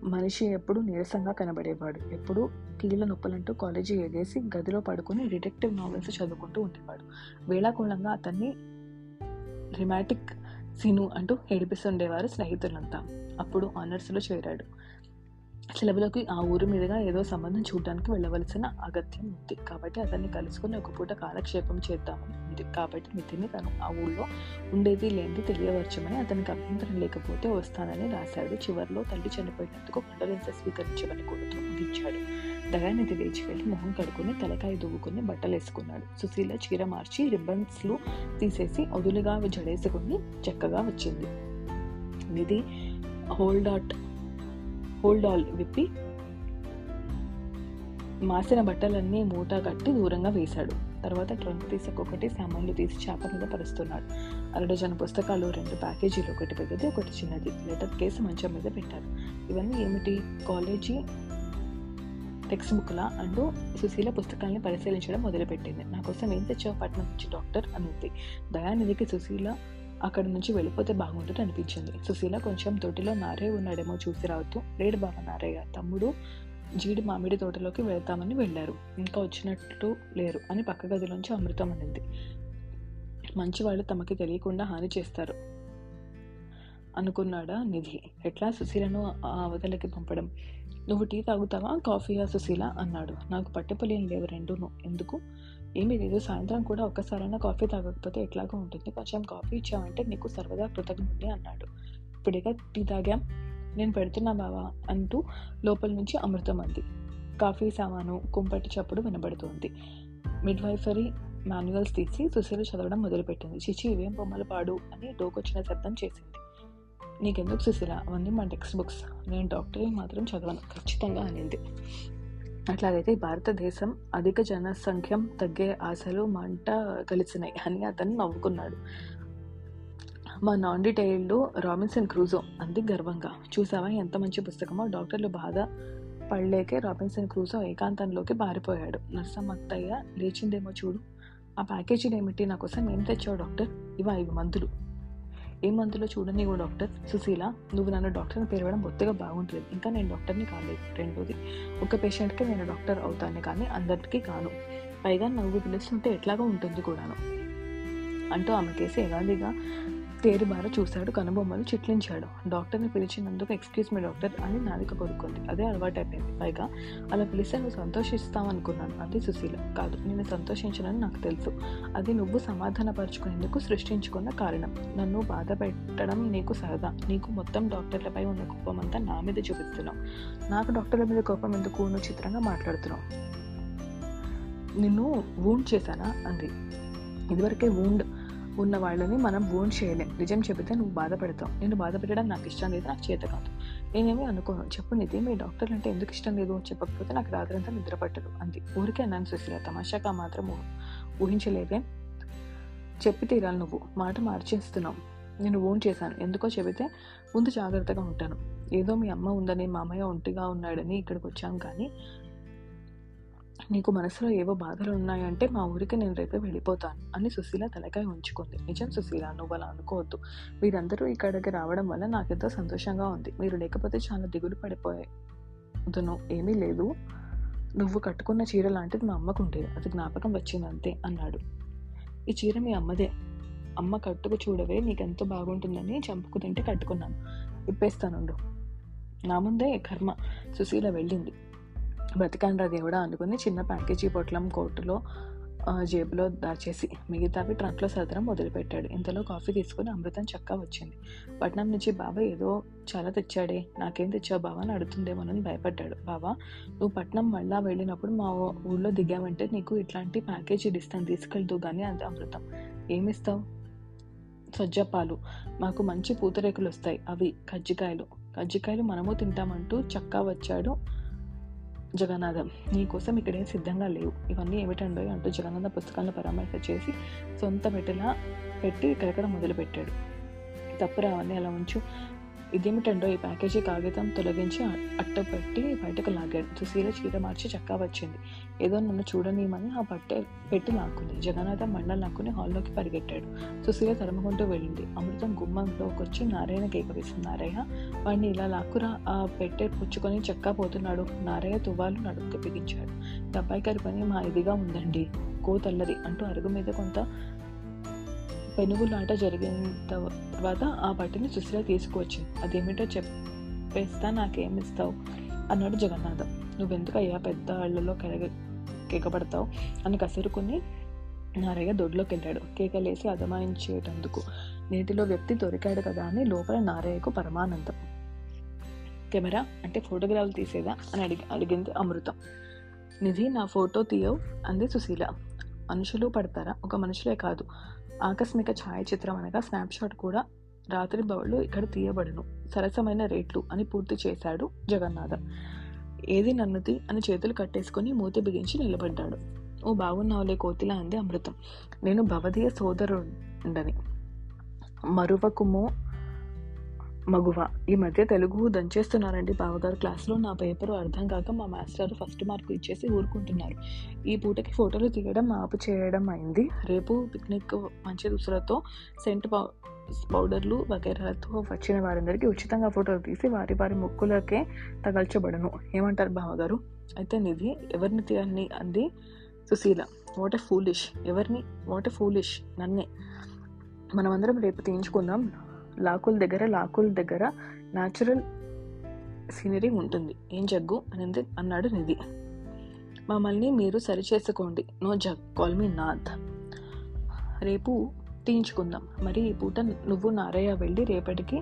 మనిషి ఎప్పుడు నీరసంగా కనబడేవాడు. ఎప్పుడు కీళ్ళ నొప్పులంటూ కాలేజీ ఎగేసి గదిలో పడుకుని డిటెక్టివ్ నావెల్స్ చదువుకుంటూ ఉండేవాడు. వేళాకోళంగా అతన్ని రిమాటిక్ సిను అంటూ ఏడిపిస్తుండేవారు స్నేహితులంతా. అప్పుడు ఆనర్స్లో చేరాడు. సెలవులకు ఆ ఊరి మీదుగా ఏదో సంబంధం చూడడానికి వెళ్ళవలసిన అగత్యం ఉంది. కాబట్టి అతన్ని కలుసుకుని ఒక పూట కాలక్షేపం చేద్దామని ఉంది. కాబట్టి నితిని తను ఆ ఊళ్ళో ఉండేది లేనిది తెలియవచ్చమని అతనికి అభ్యంతరం లేకపోతే వస్తానని రాశాడు. చివరిలో తల్లి చనిపోయినందుకు కండలెన్స్ స్వీకరించమని కోరుతూ ముగించాడు దయానిధి లేచి వెళ్ళి మొహం కడుక్కుని తలకాయ దువ్వుకుని బట్టలు వేసుకున్నాడు సుశీల చీర మార్చి రిబ్బన్స్లు తీసేసి వదులుగా జడేసుకుని చక్కగా వచ్చింది. నిధి హోల్డ్ హోల్డ్ ఆల్ విప్పి మాసిన బట్టలన్నీ మూట కట్టి దూరంగా వేశాడు. తర్వాత ట్రంక్ తీసి ఒక్కొక్కటి సామాన్లు తీసి చేప మీద పరుస్తున్నాడు. అరడజన పుస్తకాలు రెండు ప్యాకేజీలు ఒకటి పెద్దది ఒకటి చిన్నది. లెటర్ కేసు మంచం మీద పెట్టారు ఇవన్నీ ఏమిటి? కాలేజీ టెక్స్ట్ బుక్ల అంటూ సుశీల పుస్తకాల్ని పరిశీలించడం మొదలుపెట్టింది. నా కోసం ఏం తెచ్చావు? పట్నం నుంచి డాక్టర్ అనుంది. దయానిధికి సుశీల అక్కడి నుంచి వెళ్ళిపోతే బాగుంటుంది అనిపించింది. సుశీల కొంచెం తొట్టిలో నారయ్య ఉన్నాడేమో చూసి రావుతూ లేడు బాబా నారయ్య తమ్ముడు జీడి మామిడి తోటలోకి వెళ్తామని వెళ్ళారు. ఇంకా వచ్చినట్టు లేరు అని పక్క గదిలోంచి అమృతం అనింది. మంచివాళ్ళు తమకి తెలియకుండా హాని చేస్తారు అనుకున్నాడా నిధి. ఎట్లా సుశీలను ఆ అవతలకి పంపడం? నువ్వు టీ తాగుతావా? కాఫీయా సుశీల? అన్నాడు. నాకు పట్టెపొలేం లేవు రెండును. ఎందుకు? ఏమీ లేదు సాయంత్రం కూడా ఒక్కసారైనా కాఫీ తాగకపోతే ఎట్లాగో ఉంటుంది. కొంచెం కాఫీ ఇచ్చామంటే నీకు సర్వదా కృతజ్ఞుడి అన్నాడు. ఇప్పుడేగా టీ తాగాం. నేను పెడుతున్నా బావా అంటూ లోపల నుంచి అమృతం అంది. కాఫీ సామాను కుంపటి చప్పుడు వినబడుతోంది. మిడ్వైఫరీ మాన్యువల్స్ తీసి సుశీల చదవడం మొదలుపెట్టింది. చిచి ఇవేం బొమ్మలు పాడు అని డోకొచ్చిన శబ్దం చేసింది. నీకెందుకు సుశీల? అవన్నీ మా టెక్స్ట్ బుక్స్. నేను డాక్టరీ మాత్రం చదవను. ఖచ్చితంగా అనింది. అట్లాగైతే భారతదేశం అధిక జనసంఖ్యం తగ్గే ఆశలు మంట కలిసినాయి అని అతను నవ్వుకున్నాడు. మా నాన్ డీటెయిల్డ్ రాబిన్సన్ క్రూజో అంది గర్వంగా. చూసావా ఎంత మంచి పుస్తకమో? డాక్టర్లు బాధ పడలేకే రాబిన్సన్ క్రూజో ఏకాంతంలోకి పారిపోయాడు. నర్సమ్మత్తయ్య లేచిందేమో చూడు. ఆ ప్యాకేజీలు ఏమిటి? నా కోసం ఏం తెచ్చావు డాక్టర్? ఇవా ఇవి మందులు. ఏ మందులో చూడని డాక్టర్ సుశీల. నువ్వు నన్ను డాక్టర్ని పిలవడం బొత్తిగా బాగుంటుంది ఇంకా నేను డాక్టర్ని కాలేదు. రెండోది ఒక పేషెంట్కి నేను డాక్టర్ అవుతాను కానీ అందరికీ కాను. పైగా నవ్వు పిలుస్తుంటే ఎట్లాగా ఉంటుంది కూడాను. అంటూ ఆమె కేసి ఎగాదిగా తేరిబార చూశాడు కనుబొమ్మలు చిట్లించాడు. డాక్టర్ని పిలిచినందుకు ఎక్స్క్యూజ్ మీ డాక్టర్ అని నాలిక కొరుక్కుంది అదే అలవాటైపోయింది. పైగా అలా పిలిస్తే నువ్వు సంతోషిస్తావనుకున్నాను. అది సుశీల. కాదు నేను సంతోషించనని నాకు తెలుసు. అది నువ్వు సమాధానపరుచుకునేందుకు సృష్టించుకున్న కారణం. నన్ను బాధ పెట్టడం నీకు సరదా. నీకు మొత్తం డాక్టర్లపై ఉన్న కోపం అంతా నా మీద చూపిస్తున్నావు. నాకు డాక్టర్ల మీద కోపం ఎందుకు? నువ్వు చిత్రంగా మాట్లాడుతున్నావు. నిన్ను వూండ్ చేశానా? అంది. ఇదివరకే వూండ్ ఉన్న వాళ్ళని మనం వూండ్ చేయలేం. నిజం చెబితే నువ్వు బాధపడతావు. నేను బాధపెట్టడం నాకు ఇష్టం లేదు నాకు చేత కాదు. నేనేమీ అనుకోను. చెప్పు నిధి మీ డాక్టర్లు అంటే ఎందుకు ఇష్టం లేదు? చెప్పకపోతే నాకు రాత్రంతా నిద్ర పట్టదు అంది. ఊరికే అన్నాను సుశీల తమాషాగా మాత్రం ఊహించలేదే. చెప్పి తీరాలి నువ్వు. మాట మార్చేస్తున్నావు. నేను ఓన్ చేశాను. ఎందుకో చెబితే ముందు జాగ్రత్తగా ఉంటాను. ఏదో మీ అమ్మ ఉందని మా అమ్మయ్య ఒంటిగా ఉన్నాడని ఇక్కడికి వచ్చాం కానీ నీకు మనసులో ఏవో బాధలు ఉన్నాయంటే మా ఊరికి నేను రేపే వెళ్ళిపోతాను అని సుశీల తలకాయ ఉంచుకుంది. నిజం సుశీల నువ్వు అలా అనుకోవద్దు. మీరందరూ ఇక్కడికి రావడం వల్ల నాకెంతో సంతోషంగా ఉంది. మీరు లేకపోతే చాలా దిగులు పడిపోయేదును ఏమీ లేదు. నువ్వు కట్టుకున్న చీర లాంటిది మా అమ్మకు ఉండేది అది జ్ఞాపకం వచ్చింది అంతే అన్నాడు. ఈ చీర మీ అమ్మదే. అమ్మ కట్టుకు చూడవే నీకెంతో బాగుంటుందని చంపుకు తింటే కట్టుకున్నాను. ఇప్పేస్తానుండు. నా ముందే కర్మ. సుశీల వెళ్ళింది. బ్రతికాండ్రా దేవుడా అనుకుని చిన్న ప్యాకేజీ పొట్లం కోటులో జేబులో దాచేసి మిగతావి ట్రంక్లో సదరం మొదలుపెట్టాడు. ఇంతలో కాఫీ తీసుకుని అమృతం చక్కా వచ్చింది. పట్నం నుంచి బావ ఏదో చాలా తెచ్చాడే నాకేం తెచ్చావు బావ అని అడుగుతుందేమోనని భయపడ్డాడు. బావా నువ్వు పట్నం మళ్ళా వెళ్ళినప్పుడు మా ఊళ్ళో దిగావంటే నీకు ఇట్లాంటి ప్యాకేజీ ఇస్తాను తీసుకెళ్తూ కానీ అంత అమృతం. ఏమిస్తావు? సజ్జపాలు. మాకు మంచి పూతరేకులు వస్తాయి అవి కజ్జికాయలు. కజ్జికాయలు మనము తింటామంటూ చక్కా వచ్చాడు. జగన్నాథం నీకోసం ఇక్కడేం సిద్ధంగా లేవు. ఇవన్నీ ఏమిటండో అంటూ జగన్నాథ పుస్తకాలను పరామర్శ చేసి సొంత పెట్టెలా పెట్టి కలకడం మొదలుపెట్టాడు. తప్పురా అవన్నీ అలా ఉంచు. ఇదేమిటండో ఈ ప్యాకేజీ కాగితం తొలగించి అట్టపెట్టి బయటకు లాగాడు. సుశీల చీర మార్చి చక్కా వచ్చింది. ఏదో నన్ను చూడనీయమని ఆ పట్టె పెట్టి లాక్కుంది. జగన్నాథం మండలం లాక్కుని హాల్లోకి పరిగెట్టాడు. సుశీల తరుముకుంటూ వెళ్ళింది. అమృతం గుమ్మంలోకి వచ్చి నారాయణ కేక వేసింది. నారయ్య వాడిని ఇలా లాక్కురా. ఆ పెట్టె పుచ్చుకొని చక్కా పోతున్నాడు. నారయ్య తువ్వాలు నడుపుకి బిగించాడు. దబ్బాయి గారి పని మా ఇదిగా ఉందండి. కోతల్లది అంటూ అరుగు మీద కొంత పెనుగులాట జరిగిన తర్వాత ఆ బట్టని సుశీల తీసుకువచ్చింది. అదేమిటో చెప్పేస్తా నాకేమిస్తావు? అన్నాడు జగన్నాథం. నువ్వెందుకు అయ్యా పెద్ద అళ్ళలో కెరగ కేకపడతావు అని కసురుకుని నారయ్య దొడ్లోకి వెళ్ళాడు కేకలేసి అదమాయించేటందుకు నేటిలో వ్యక్తి దొరికాడు కదా అని లోపల నారయ్యకు పరమానందం. కెమెరా? అంటే ఫోటోగ్రాఫ్లు తీసేదా? అని అడిగి అడిగింది అమృతం. నిధి నా ఫోటో తీయవు అంది సుశీల. మనుషులు పడతారా? ఒక మనుషులే కాదు. ఆకస్మిక ఛాయాచిత్రం అనగా స్నాప్షాట్ కూడా రాత్రి బవళ్ళు ఇక్కడ తీయబడును. సరసమైన రేట్లు అని పూర్తి చేశాడు జగన్నాథం. ఏది నన్నుది అని చేతులు కట్టేసుకొని మూతి బిగించి నిలబడ్డాడు. ఓ బాగున్నావులే కోతిలా అంది అమృతం. నేను భవదీయ సోదరుండని. మరువకుము మగువ. ఈ మధ్య తెలుగు దంచేస్తున్నారండి బావగారు క్లాస్లో. నా పేపరు అర్థం కాక మా మాస్టర్ ఫస్ట్ మార్కు ఇచ్చేసి ఊరుకుంటున్నారు. ఈ పూటకి ఫోటోలు తీయడం ఆపు చేయడం అయింది. రేపు పిక్నిక్ మంచి దుస్తులతో సెంట్ పౌ పౌడర్లు వగైరాలతో వచ్చిన వారందరికీ ఉచితంగా ఫోటోలు తీసి వారి వారి ముక్కులకే తగల్చబడను. ఏమంటారు బావగారు? అయితే నిధి ఎవరిని తీయని అంది? Sushila what a foolish. ఎవరిని వాట్ ఎ ఫూలిష్. నన్నే. మనమందరం రేపు తీయించుకుందాం. లాకుల దగ్గర లాకుల దగ్గర న్యాచురల్ సీనరీ ఉంటుంది. ఏం జగ్గు? అని అన్నాడు నిధి. మమ్మల్ని మీరు సరిచేసుకోండి. No Jag. Call me Nath. రేపు తీయించుకుందాం. మరి ఈ పూట నువ్వు నారయ్య వెళ్ళి రేపటికి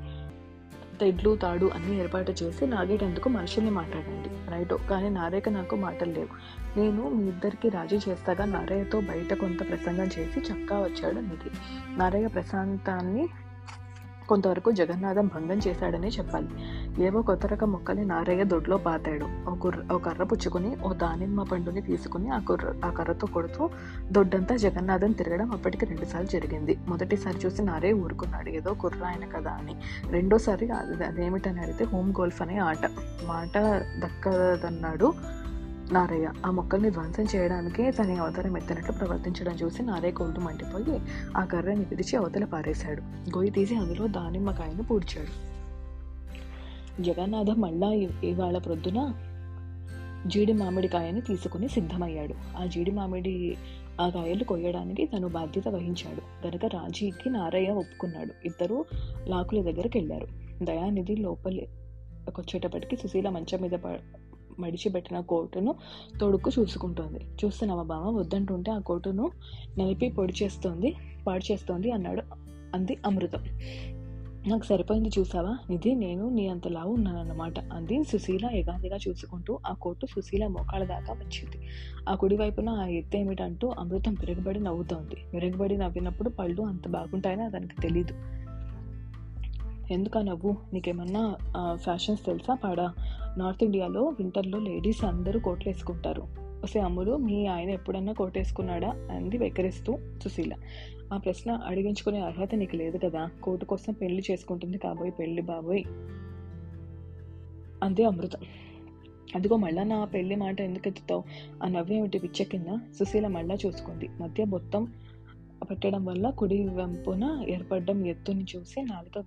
తెడ్లు తాడు అన్ని ఏర్పాటు చేసి నాగేటందుకు మనుషుల్ని మాట్లాడండి. రైట్. కానీ నారయ్యకి నాకు మాటలు లేవు. నేను మీ ఇద్దరికి రాజీ చేస్తాగా. నారయ్యతో బయట కొంత ప్రసంగం చేసి చక్కా వచ్చాడు నిధి. నారయ్య ప్రశాంతాన్ని కొంతవరకు జగన్నాథం భంగం చేశాడనే చెప్పాలి. ఏవో కొత్త రకం మొక్కల్ని నారయ్య దొడ్లో పాతాడు. ఓ కుర్ర ఓ కర్ర పుచ్చుకొని ఓ దానిమ్మ పండుని తీసుకుని ఆ కుర్ర ఆ కర్రతో కొడుతూ దొడ్డంతా జగన్నాథం తిరగడం అప్పటికి రెండుసార్లు జరిగింది. మొదటిసారి చూసి నారయ్య ఊరుకున్నాడు. ఏదో కుర్ర ఆయన కదా అని. రెండోసారి అది అదేమిటని అడిగితే హోమ్ గోల్ఫ్ అనే ఆట. మాట దక్కదన్నాడు. నారయ్య ఆ మొక్కల్ని ధ్వంసం చేయడానికి తన అవతారం ఎత్తినట్లు ప్రవర్తించడం చూసి నారయ్య కోల్టు మండిపోయి ఆ కర్రని విరిచి అవతల పారేశాడు. గొయ్యి తీసి అందులో దానిమ్మకాయను పూడ్చాడు. జగన్నాథం మళ్ళా ఇవాళ ప్రొద్దున జీడి మామిడికాయని తీసుకుని సిద్ధమయ్యాడు. ఆ జీడి మామిడి ఆ కాయలు కొయ్యడానికి తను బాధ్యత వహించాడు. గనక రాజీకి నారయ్య ఒప్పుకున్నాడు. ఇద్దరు లాకుల దగ్గరికి వెళ్ళారు దయానిధి లోపలి వచ్చేటప్పటికి సుశీల మంచం మీద మడిచిపెట్టిన కోటును తొడుక్కు చూసుకుంటోంది. చూస్తున్నావా బావ? వద్దంటుంటే ఆ కోటును నలిపి పొడి చేస్తోంది పాడు చేస్తోంది అన్నాడు అంది అమృతం. నాకు సరిపోయింది చూసావా? నిధి నేను నీ అంత లావు ఉన్నానన్నమాట అంది సుశీల ఎగాదిగా చూసుకుంటూ ఆ కోటు సుశీల మోకాళ్ళ దాకా వచ్చింది. ఆ కుడి వైపున ఆ ఎత్తు ఏమిటంటూ అమృతం విరగబడి నవ్వుతోంది. విరగబడి నవ్వినప్పుడు పళ్ళు అంత బాగుంటాయని అతనికి తెలీదు. ఎందుకా నవ్వు? నీకేమన్నా ఫ్యాషన్స్ తెలుసా? పాడా? నార్త్ ఇండియాలో వింటర్లో లేడీస్ అందరూ కోట్లు వేసుకుంటారు వస్తే అమ్ములు మీ ఆయన ఎప్పుడన్నా కోట్ వేసుకున్నాడా అంది వెక్కిరిస్తూ సుశీల. ఆ ప్రశ్న అడిగించుకునే అర్హత నీకు లేదు కదా కోటు కోసం పెళ్ళి చేసుకుంటుంది కాబోయ్ పెళ్ళి బాబోయ్ అంది అమృతం. అదిగో మళ్ళా నా పెళ్ళి మాట ఎందుకు ఎత్తుతావు? ఆ నవ్వేమిటి పిచ్చ కింద? సుశీల మళ్ళా చూసుకుంది. మధ్య మొత్తం పెట్టడం వల్ల కుడి వెంపున ఏర్పడ్డం ఎత్తుని చూసి నాలుక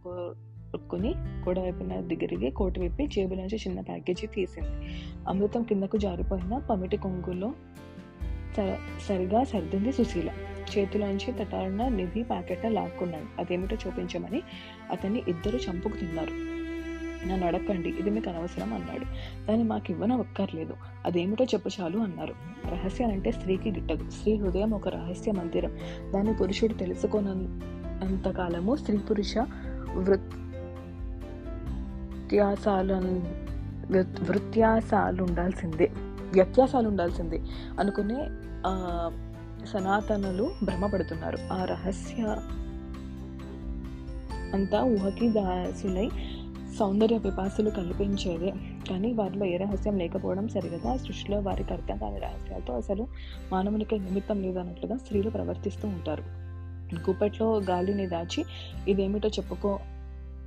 కొరుక్కుని కుడివైపున దగ్గరికి కోటు విప్పి జేబులోంచి చిన్న ప్యాకేజీ తీసింది. అమృతం కిందకు జారిపోయిన పమిటి కొంగులో స- సరిగా సర్దింది సుశీల. చేతిలోంచి తటారున నిధి ప్యాకెట్ లాక్కున్నాడు. అదేమిటో చూపించమని అతన్ని ఇద్దరు చంపుకు తిన్నారు నన్ను అడగండి ఇది మీకు అనవసరం అన్నాడు. దాన్ని మాకు ఇవ్వన ఒక్కర్లేదు. అదేమిటో చెప్పు చాలు అన్నారు. రహస్యాలంటే స్త్రీకి గిట్టదు. స్త్రీ హృదయం ఒక రహస్య మందిరం. దాన్ని పురుషుడు తెలుసుకోనంతకాలము స్త్రీ పురుష వ్యత్యాసాలు వృత్యాసాలు ఉండాల్సిందే వ్యత్యాసాలు ఉండాల్సిందే అనుకునే సనాతనులు భ్రమపడుతున్నారు. ఆ రహస్య అంతా ఊహకి దాసులై సౌందర్య పిపాసులు కల్పించేదే. కానీ వారిలో ఏ రహస్యం లేకపోవడం సరిగదా? సృష్టిలో వారికి అర్థం కాని రహస్యాలతో అసలు మానవునికి నిమిత్తం లేదన్నట్లుగా స్త్రీలు ప్రవర్తిస్తూ ఉంటారు. గుప్పెట్లో గాలిని దాచి ఇదేమిటో చెప్పుకో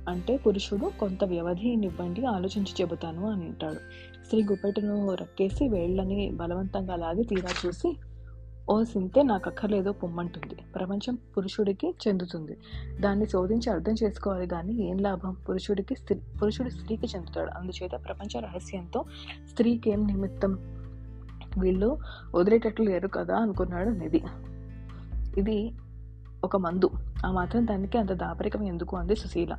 అంటే పురుషుడు కొంత వ్యవధినివ్వండి ఆలోచించి చెబుతాను అని అంటాడు. స్త్రీ గుప్పెటను రక్కేసి వేళ్ళని బలవంతంగా లాగి తీరా చూసి ఓ సింతే నాకు అక్కర్లేదో పొమ్మంటుంది. ప్రపంచం పురుషుడికి చెందుతుంది. దాన్ని శోధించి అర్థం చేసుకోవాలి కానీ ఏం లాభం? పురుషుడికి స్త్రీ పురుషుడు స్త్రీకి చెందుతాడు. అందుచేత ప్రపంచ రహస్యంతో స్త్రీకి ఏం నిమిత్తం వీళ్ళు వదిలేటట్లు లేరు కదా అనుకున్నాడు నిధి. ఇది ఒక మందు. ఆ మాత్రం దానికి అంత దాపరికం ఎందుకు అంది సుశీల.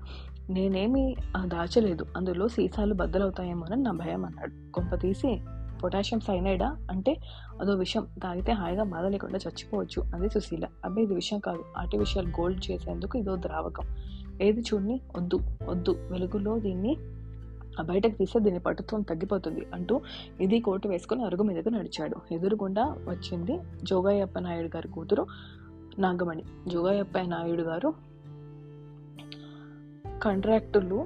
నేనేమి దాచలేదు. అందులో సీసాలు బద్దలవుతాయేమోనని నా భయం అన్నాడు. కొంప తీసి పొటాషియం సైనైడా? అంటే అదో విషయం తాగితే హాయిగా బాధ లేకుండా చచ్చిపోవచ్చు అంది సుశీల. అబ్బాయి ఇది విషయం కాదు. ఆర్టిఫిషియల్ గోల్డ్ చేసేందుకు ఇదో ద్రావకం. ఏది చూడని? వద్దు వద్దు. వెలుగులో దీన్ని బయటకు తీస్తే దీని పటుత్వం తగ్గిపోతుంది అంటూ ఇది కోటు వేసుకుని అరుగు మీదకు నడిచాడు. ఎదురుగుండా వచ్చింది జోగయ్యప్ప నాయుడు గారి కూతురు నాగమణి. జోగయ్యప్ప నాయుడు గారు కాంట్రాక్టులు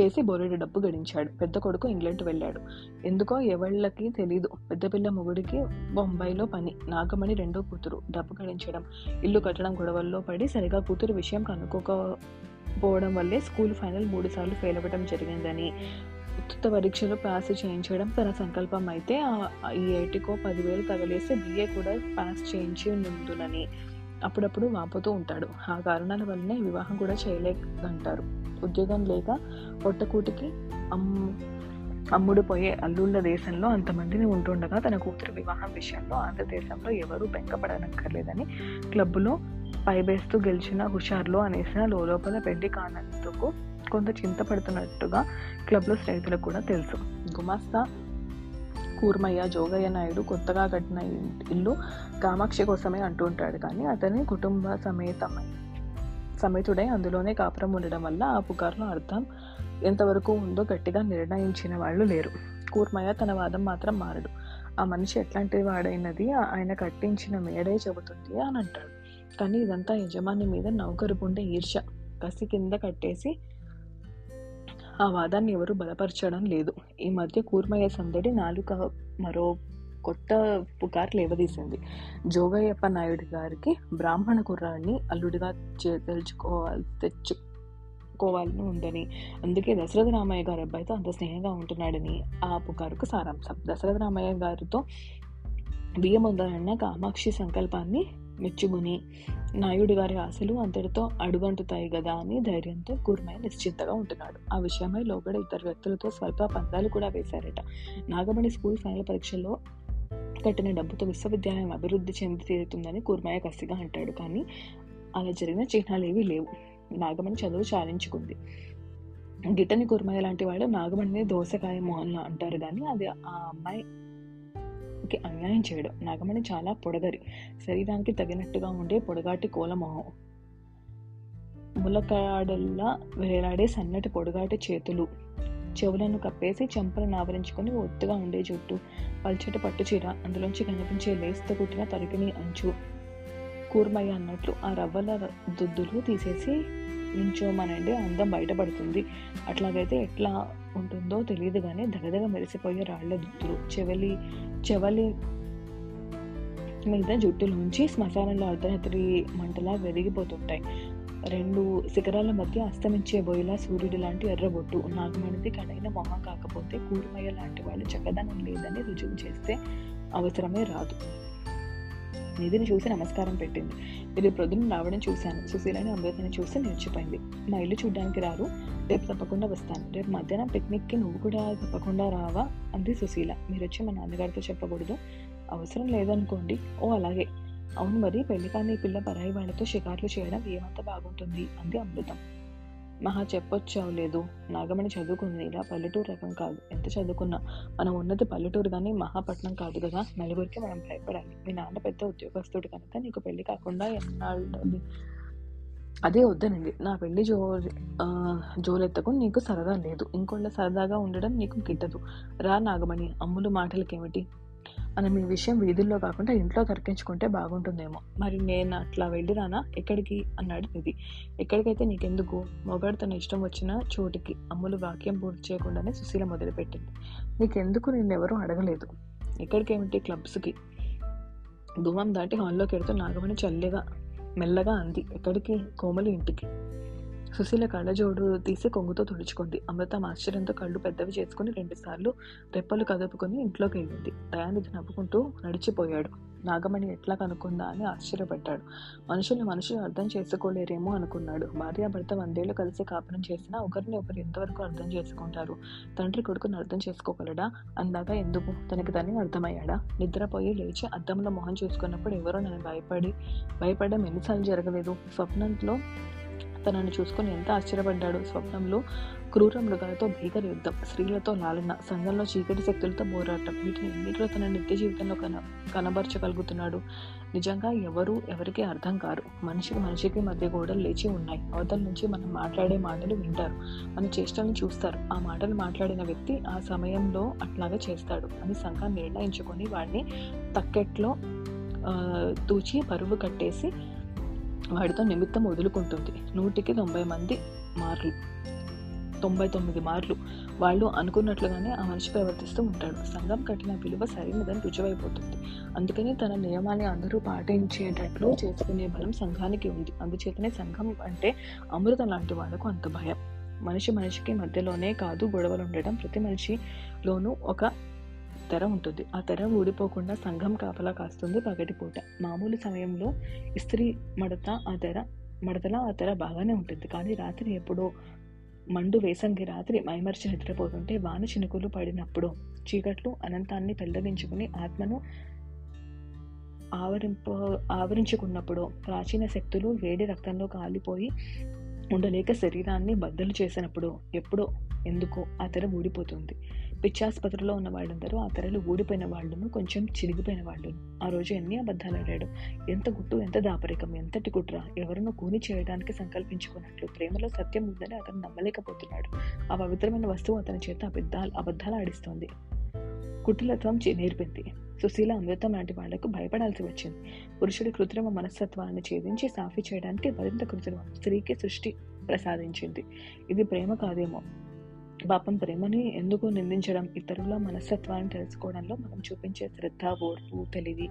చేసి బోరెడు డబ్బు గడించాడు. పెద్ద కొడుకు ఇంగ్లాండ్ వెళ్ళాడు. ఎందుకో ఎవళ్ళకి తెలీదు. పెద్ద పిల్ల మొగుడికి బొంబాయిలో పని నాగమణి రెండో కూతురు. డబ్బు గడించడం ఇల్లు కట్టడం గొడవల్లో పడి సరిగా కూతురు విషయం కనుక్కోకపోవడం వల్లే స్కూల్ ఫైనల్ మూడు సార్లు ఫెయిల్ అవ్వడం జరిగిందని ఉచిత పరీక్షలు పాస్ చేయించడం తన సంకల్పం అయితే ఈ ఏటికో పదివేలు తగలేసి బిఏ కూడా పాస్ చేయించి నుండునని అప్పుడప్పుడు వాపోతూ ఉంటాడు. ఆ కారణాల వల్లనే వివాహం కూడా చేయలేదంటారు. ఉద్యోగం లేక పొట్టకూటికి అమ్ము అమ్ముడు పోయే అల్లుళ్ళ దేశంలో అంతమందిని ఉంటుండగా తన కూతురు వివాహం విషయంలో ఆంధ్రదేశంలో ఎవరూ బెంకపడనక్కర్లేదని క్లబ్లో పైబేస్తూ గెలిచిన హుషార్లో అనేసిన లోపల పెళ్ళి కానందుకు కొంత చింతపడుతున్నట్టుగా క్లబ్లో స్నేహితులకు కూడా తెలుసు. గుమాస్తా కూర్మయ్య జోగయ్య నాయుడు కొత్తగా కట్టిన ఇల్లు కామాక్షి కోసమే అంటూ ఉంటాడు. కానీ అతని కుటుంబ సమేతమై సమేతుడై అందులోనే కాపురం ఉండడం వల్ల ఆ పుకార్లో అర్థం ఎంతవరకు ఉందో గట్టిగా నిర్ణయించిన వాళ్ళు లేరు. కూర్మయ్య తన వాదం మాత్రం మారడు. ఆ మనిషి ఎట్లాంటి వాడైనది? ఆయన కట్టించిన మేడే చెబుతుంది అని అంటాడు. కానీ ఇదంతా యజమాని మీద నౌకరు ఉండే ఈర్ష కసి కింద కట్టేసి ఆ వాదాన్ని ఎవరు బలపరచడం లేదు. ఈ మధ్య కూర్మయ్య సందడి నాలుక మరో కొత్త పుకార్ లేవదీసింది. జోగయ్యప్ప నాయుడు గారికి బ్రాహ్మణ కుర్రాడిని అల్లుడిగా చే- తెచ్చు కోవాలని ఉందని అందుకే దశరథ రామయ్య గారి అబ్బాయితో అంత స్నేహంగా ఉంటున్నాడని ఆ పుకారుకు సారాంశం. దశరథ రామయ్య గారితో బియ్యం ఉందాలన్న కామాక్షి సంకల్పాన్ని మెచ్చుకుని నాయుడు గారి ఆశలు అంతటితో అడుగంటుతాయి కదా అని ధైర్యంతో కూర్మయ్య నిశ్చింతగా ఉంటున్నాడు. ఆ విషయమై లోగడ ఇద్దరు వ్యక్తులతో స్వల్ప పందాలు కూడా వేశారట. నాగమణి స్కూల్ ఫైనల్ పరీక్షలో కట్టిన డబ్బుతో విశ్వవిద్యాలయం అభివృద్ధి చెంది తీరుతుందని కూర్మయ్య కసిగా అంటాడు. కానీ అలా జరిగిన చిహ్నాలు ఏవీ లేవు. నాగమణి చదువు చాలించుకుంది. గిటని కూర్మయ్య లాంటి వాళ్ళు నాగమణిని దోసకాయ మోహన్లా అంటారు కానీ అది ఆ అమ్మాయి అమ్మాయికి అన్యాయం చేయడం. నాగమణి చాలా పొడగరి శరీరానికి తగినట్టుగా ఉండే పొడగాటి కోలమొహం. ములకాడల్లా వేలాడే సన్నటి పొడగాటి చేతులు. చెవులను కప్పేసి చెంపలను ఆవరించుకొని ఒత్తుగా ఉండే జుట్టు. పల్చటి పట్టు చీర. అందులోంచి కనిపించే లేస్తో కుట్టిన తరికిని అంచు. కూర్మయ్య అన్నట్లు ఆ రవ్వల దుద్దులు తీసేసి నుంచోమనండి అందం బయటపడుతుంది. అట్లాగైతే ఎట్లా ఉంటుందో తెలియదు కానీ దగదగ మెరిసిపోయే రాళ్ళ దుత్తులు చెవలి చెవలి మీద జుట్టులోంచి శ్మశానంలో అర్ధరాత్రి మంటలా వెలిగిపోతుంటాయి రెండు శిఖరాల మధ్య అస్తమించే బోయేలా సూర్యుడు లాంటి ఎర్రబొట్టు నాగమణిది కడైన మొహం కాకపోతే కూరుమయ్య లాంటి వాళ్ళు చక్కదనం లేదని రుజువు చేస్తే అవసరమే రాదు. నిధిని చూసి నమస్కారం పెట్టింది. మీరు ప్రొద్దున రావడం చూశాను. సుశీలని అమృతని చూసి నేర్చిపోయింది మా ఇల్లు చూడ్డానికి రారు. రేపు తప్పకుండా వస్తాను. రేపు మధ్యాహ్నం పిక్నిక్కి నువ్వు కూడా తప్పకుండా రావా? అంది సుశీల. మీరు వచ్చి మా నాన్నగారితో చెప్పకూడదు. అవసరం లేదనుకోండి. ఓ అలాగే. అవును మరి పెళ్ళి కానీ పిల్ల పరాయి వాళ్ళతో షికార్లు చేయడం ఏమంత బాగుంటుంది? అంది అమృతం. మహా చెప్పొచ్చావు లేదు. నాగమణి చదువుకుంది. ఇలా పల్లెటూరు రకం కాదు. ఎంత చదువుకున్నా? మనం ఉన్నది పల్లెటూరు కానీ మహాపట్నం కాదు కదా? నలుగురికి మనం భయపడాలి. మీ నాన్న పెద్ద ఉద్యోగస్తుడు కనుక నీకు పెళ్ళి కాకుండా ఎన్నాళ్ళు అదే వద్దనండి నా పెళ్ళి జో జోలెత్తకు నీకు సరదా లేదు. ఇంకోళ్ళ సరదాగా ఉండడం నీకు గిట్టదు రా నాగమణి అమ్ములు మాటలకేమిటి? మనం ఈ విషయం వీధుల్లో కాకుండా ఇంట్లో తరికించుకుంటే బాగుంటుందేమో. మరి నేను అట్లా వెళ్ళిరానా? ఎక్కడికి? అన్నాడు నిధి. ఎక్కడికైతే నీకెందుకు? మొగాడు తన ఇష్టం వచ్చిన చోటికి అమ్ములు వాక్యం పూర్తి చేయకుండానే సుశీల మొదలుపెట్టింది. నీకెందుకు? నిన్నెవరూ అడగలేదు. ఎక్కడికేమిటి? క్లబ్స్కి. ధూమం దాటి హాల్లోకి వెళ్తూ నాగమణి చల్లగా మెల్లగా అంది. ఎక్కడికి? కోమలి ఇంటికి. సుశీల కళ్ళజోడు తీసి కొంగుతో తుడుచుకుంది. అమృత ఆశ్చర్యంతో కళ్ళు పెద్దవి చేసుకుని రెండుసార్లు రెప్పలు కదుపుకొని ఇంట్లోకి వెళ్ళింది దయానిధి నవ్వుకుంటూ నడిచిపోయాడు. నాగమణి ఎట్లా కనుక్కుందా అని ఆశ్చర్యపడ్డాడు. మనుషులు మనుషులు అర్థం చేసుకోలేరేమో అనుకున్నాడు. భార్యాభర్త వందేళ్ళు కలిసి కాపురం చేసినా ఒకరిని ఒకరు ఎంతవరకు అర్థం చేసుకుంటారు? తండ్రి కొడుకుని అర్థం చేసుకోగలడా? అందాక ఎందుకు? తనకి తనే అర్థమయ్యాడా? నిద్రపోయి లేచి అద్దంలో మొహం చూసుకున్నప్పుడు ఎవరో నన్ను భయపడి భయపడడం ఎన్నిసార్లు జరగలేదు. స్వప్నంలో తనను చూసుకొని ఎంత ఆశ్చర్యపడ్డాడు స్వప్నంలో క్రూర మృగాలతో భీకర యుద్ధం స్త్రీలతో లాలన సంఘంలో చీకటి శక్తులతో పోరాటం వీటిని ఎన్నిట్లో తన నిత్య జీవితంలో కన కనబరచగలుగుతున్నాడు. నిజంగా ఎవరు ఎవరికి అర్థం కారు. మనిషికి మనిషికి మధ్య గోడలు లేచి ఉన్నాయి. అవతల నుంచి మనం మాట్లాడే మాటలు వింటారు. మన చేష్టలను చూస్తారు. ఆ మాటలు మాట్లాడిన వ్యక్తి ఆ సమయంలో అట్లాగే చేస్తాడు. అని సంఘం నిర్ణయించుకొని వాడిని తక్కెట్లో తూచి పరువు కట్టేసి వాడితో నిమిత్తం వదులుకుంటుంది. నూటికి తొంభై మంది మార్లు తొంభై తొమ్మిది మార్లు. వాళ్ళు అనుకున్నట్లుగానే ఆ మనిషి ప్రవర్తిస్తూ ఉంటాడు. సంఘం కట్టిన విలువ సరైనదని రుజువైపోతుంది. అందుకని తన నియమాన్ని అందరూ పాటించేటట్లు చేసుకునే బలం సంఘానికి ఉంది. అందుచేతనే సంఘం అంటే అమృతం లాంటి వాళ్ళకు అంత భయం. మనిషి మనిషికి మధ్యలోనే కాదు గొడవలు ఉండడం ప్రతి మనిషిలోనూ ఒక తెర ఉంటుంది. ఆ తెర ఊడిపోకుండా సంఘం కాపలా కాస్తుంది పగటిపూట. మామూలు సమయంలో ఇస్త్రీ మడత ఆ తెర మడతలా ఆ తెర బాగానే ఉంటుంది. కానీ రాత్రి ఎప్పుడో మండు వేసంగి రాత్రి మైమర్చి నిద్రపోతుంటే వాన చినుకులు పడినప్పుడు చీకట్లు అనంతాన్ని పెల్లగించుకుని ఆత్మను ఆవరింప ఆవరించుకున్నప్పుడు ప్రాచీన శక్తులు వేడి రక్తంలో కాలిపోయి ఉండలేక శరీరాన్ని బద్దలు చేసినప్పుడు ఎప్పుడో ఎందుకో ఆ తెర ఊడిపోతుంది. పిచ్చాసుపత్రిలో ఉన్న వాళ్ళందరూ ఆ తెరలు ఊడిపోయిన వాళ్ళను కొంచెం చిరిగిపోయిన వాళ్ళను. ఆ రోజు ఎన్ని అబద్ధాలు ఆడాడు. ఎంత గుట్టు ఎంత దాపరికం ఎంతటి కుట్ర. ఎవరినో కూని చేయడానికి సంకల్పించుకున్నట్లు ప్రేమలో సత్యం ఉందని అతను నమ్మలేకపోతున్నాడు. ఆ పవిత్రమైన వస్తువు అతని చేత అబద్ధాలు అబద్ధాలు ఆడిస్తోంది. కుటిలత్వం నేర్పింది. సుశీల అమృతం లాంటి వాళ్ళకు భయపడాల్సి వచ్చింది. పురుషుడి కృత్రిమ మనస్తత్వాన్ని ఛేదించి సాఫీ చేయడానికి మరింత కృత్రిమం స్త్రీకి సృష్టి ప్రసాదించింది. ఇది ప్రేమ కాదేమో. పాపం ప్రేమని ఎందుకు నిందించడం? ఇతరుల మనస్తత్వాన్ని తెలుసుకోవడంలో మనం చూపించే శ్రద్ధ ఓర్పు తెలివి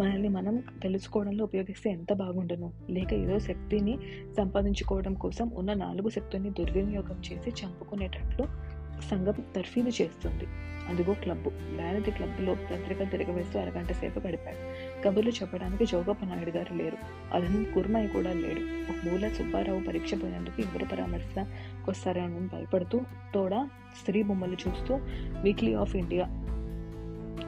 మనల్ని మనం తెలుసుకోవడంలో ఉపయోగిస్తే ఎంత బాగుండును? లేక ఏదో శక్తిని సంపాదించుకోవడం కోసం ఉన్న నాలుగు శక్తుల్ని దుర్వినియోగం చేసి చంపుకునేటట్లు సంఘం తర్ఫీదు చేస్తుంది. అదిగో క్లబ్. డయానతి క్లబ్లో పత్రిక తిరగవేస్తూ అరగంట సేపు గడిపాడు. కబుర్లు చెప్పడానికి జోగప్ప నాయుడు గారు లేరు. అదన్ కుర్మయ్య కూడా లేడు. ఒక మూల సుబ్బారావు పరీక్ష పోయినందుకు ఎవరు పరామర్శకొస్తారని భయపడుతూ తోడా స్త్రీ బొమ్మలు చూస్తూ వీక్లీ ఆఫ్ ఇండియా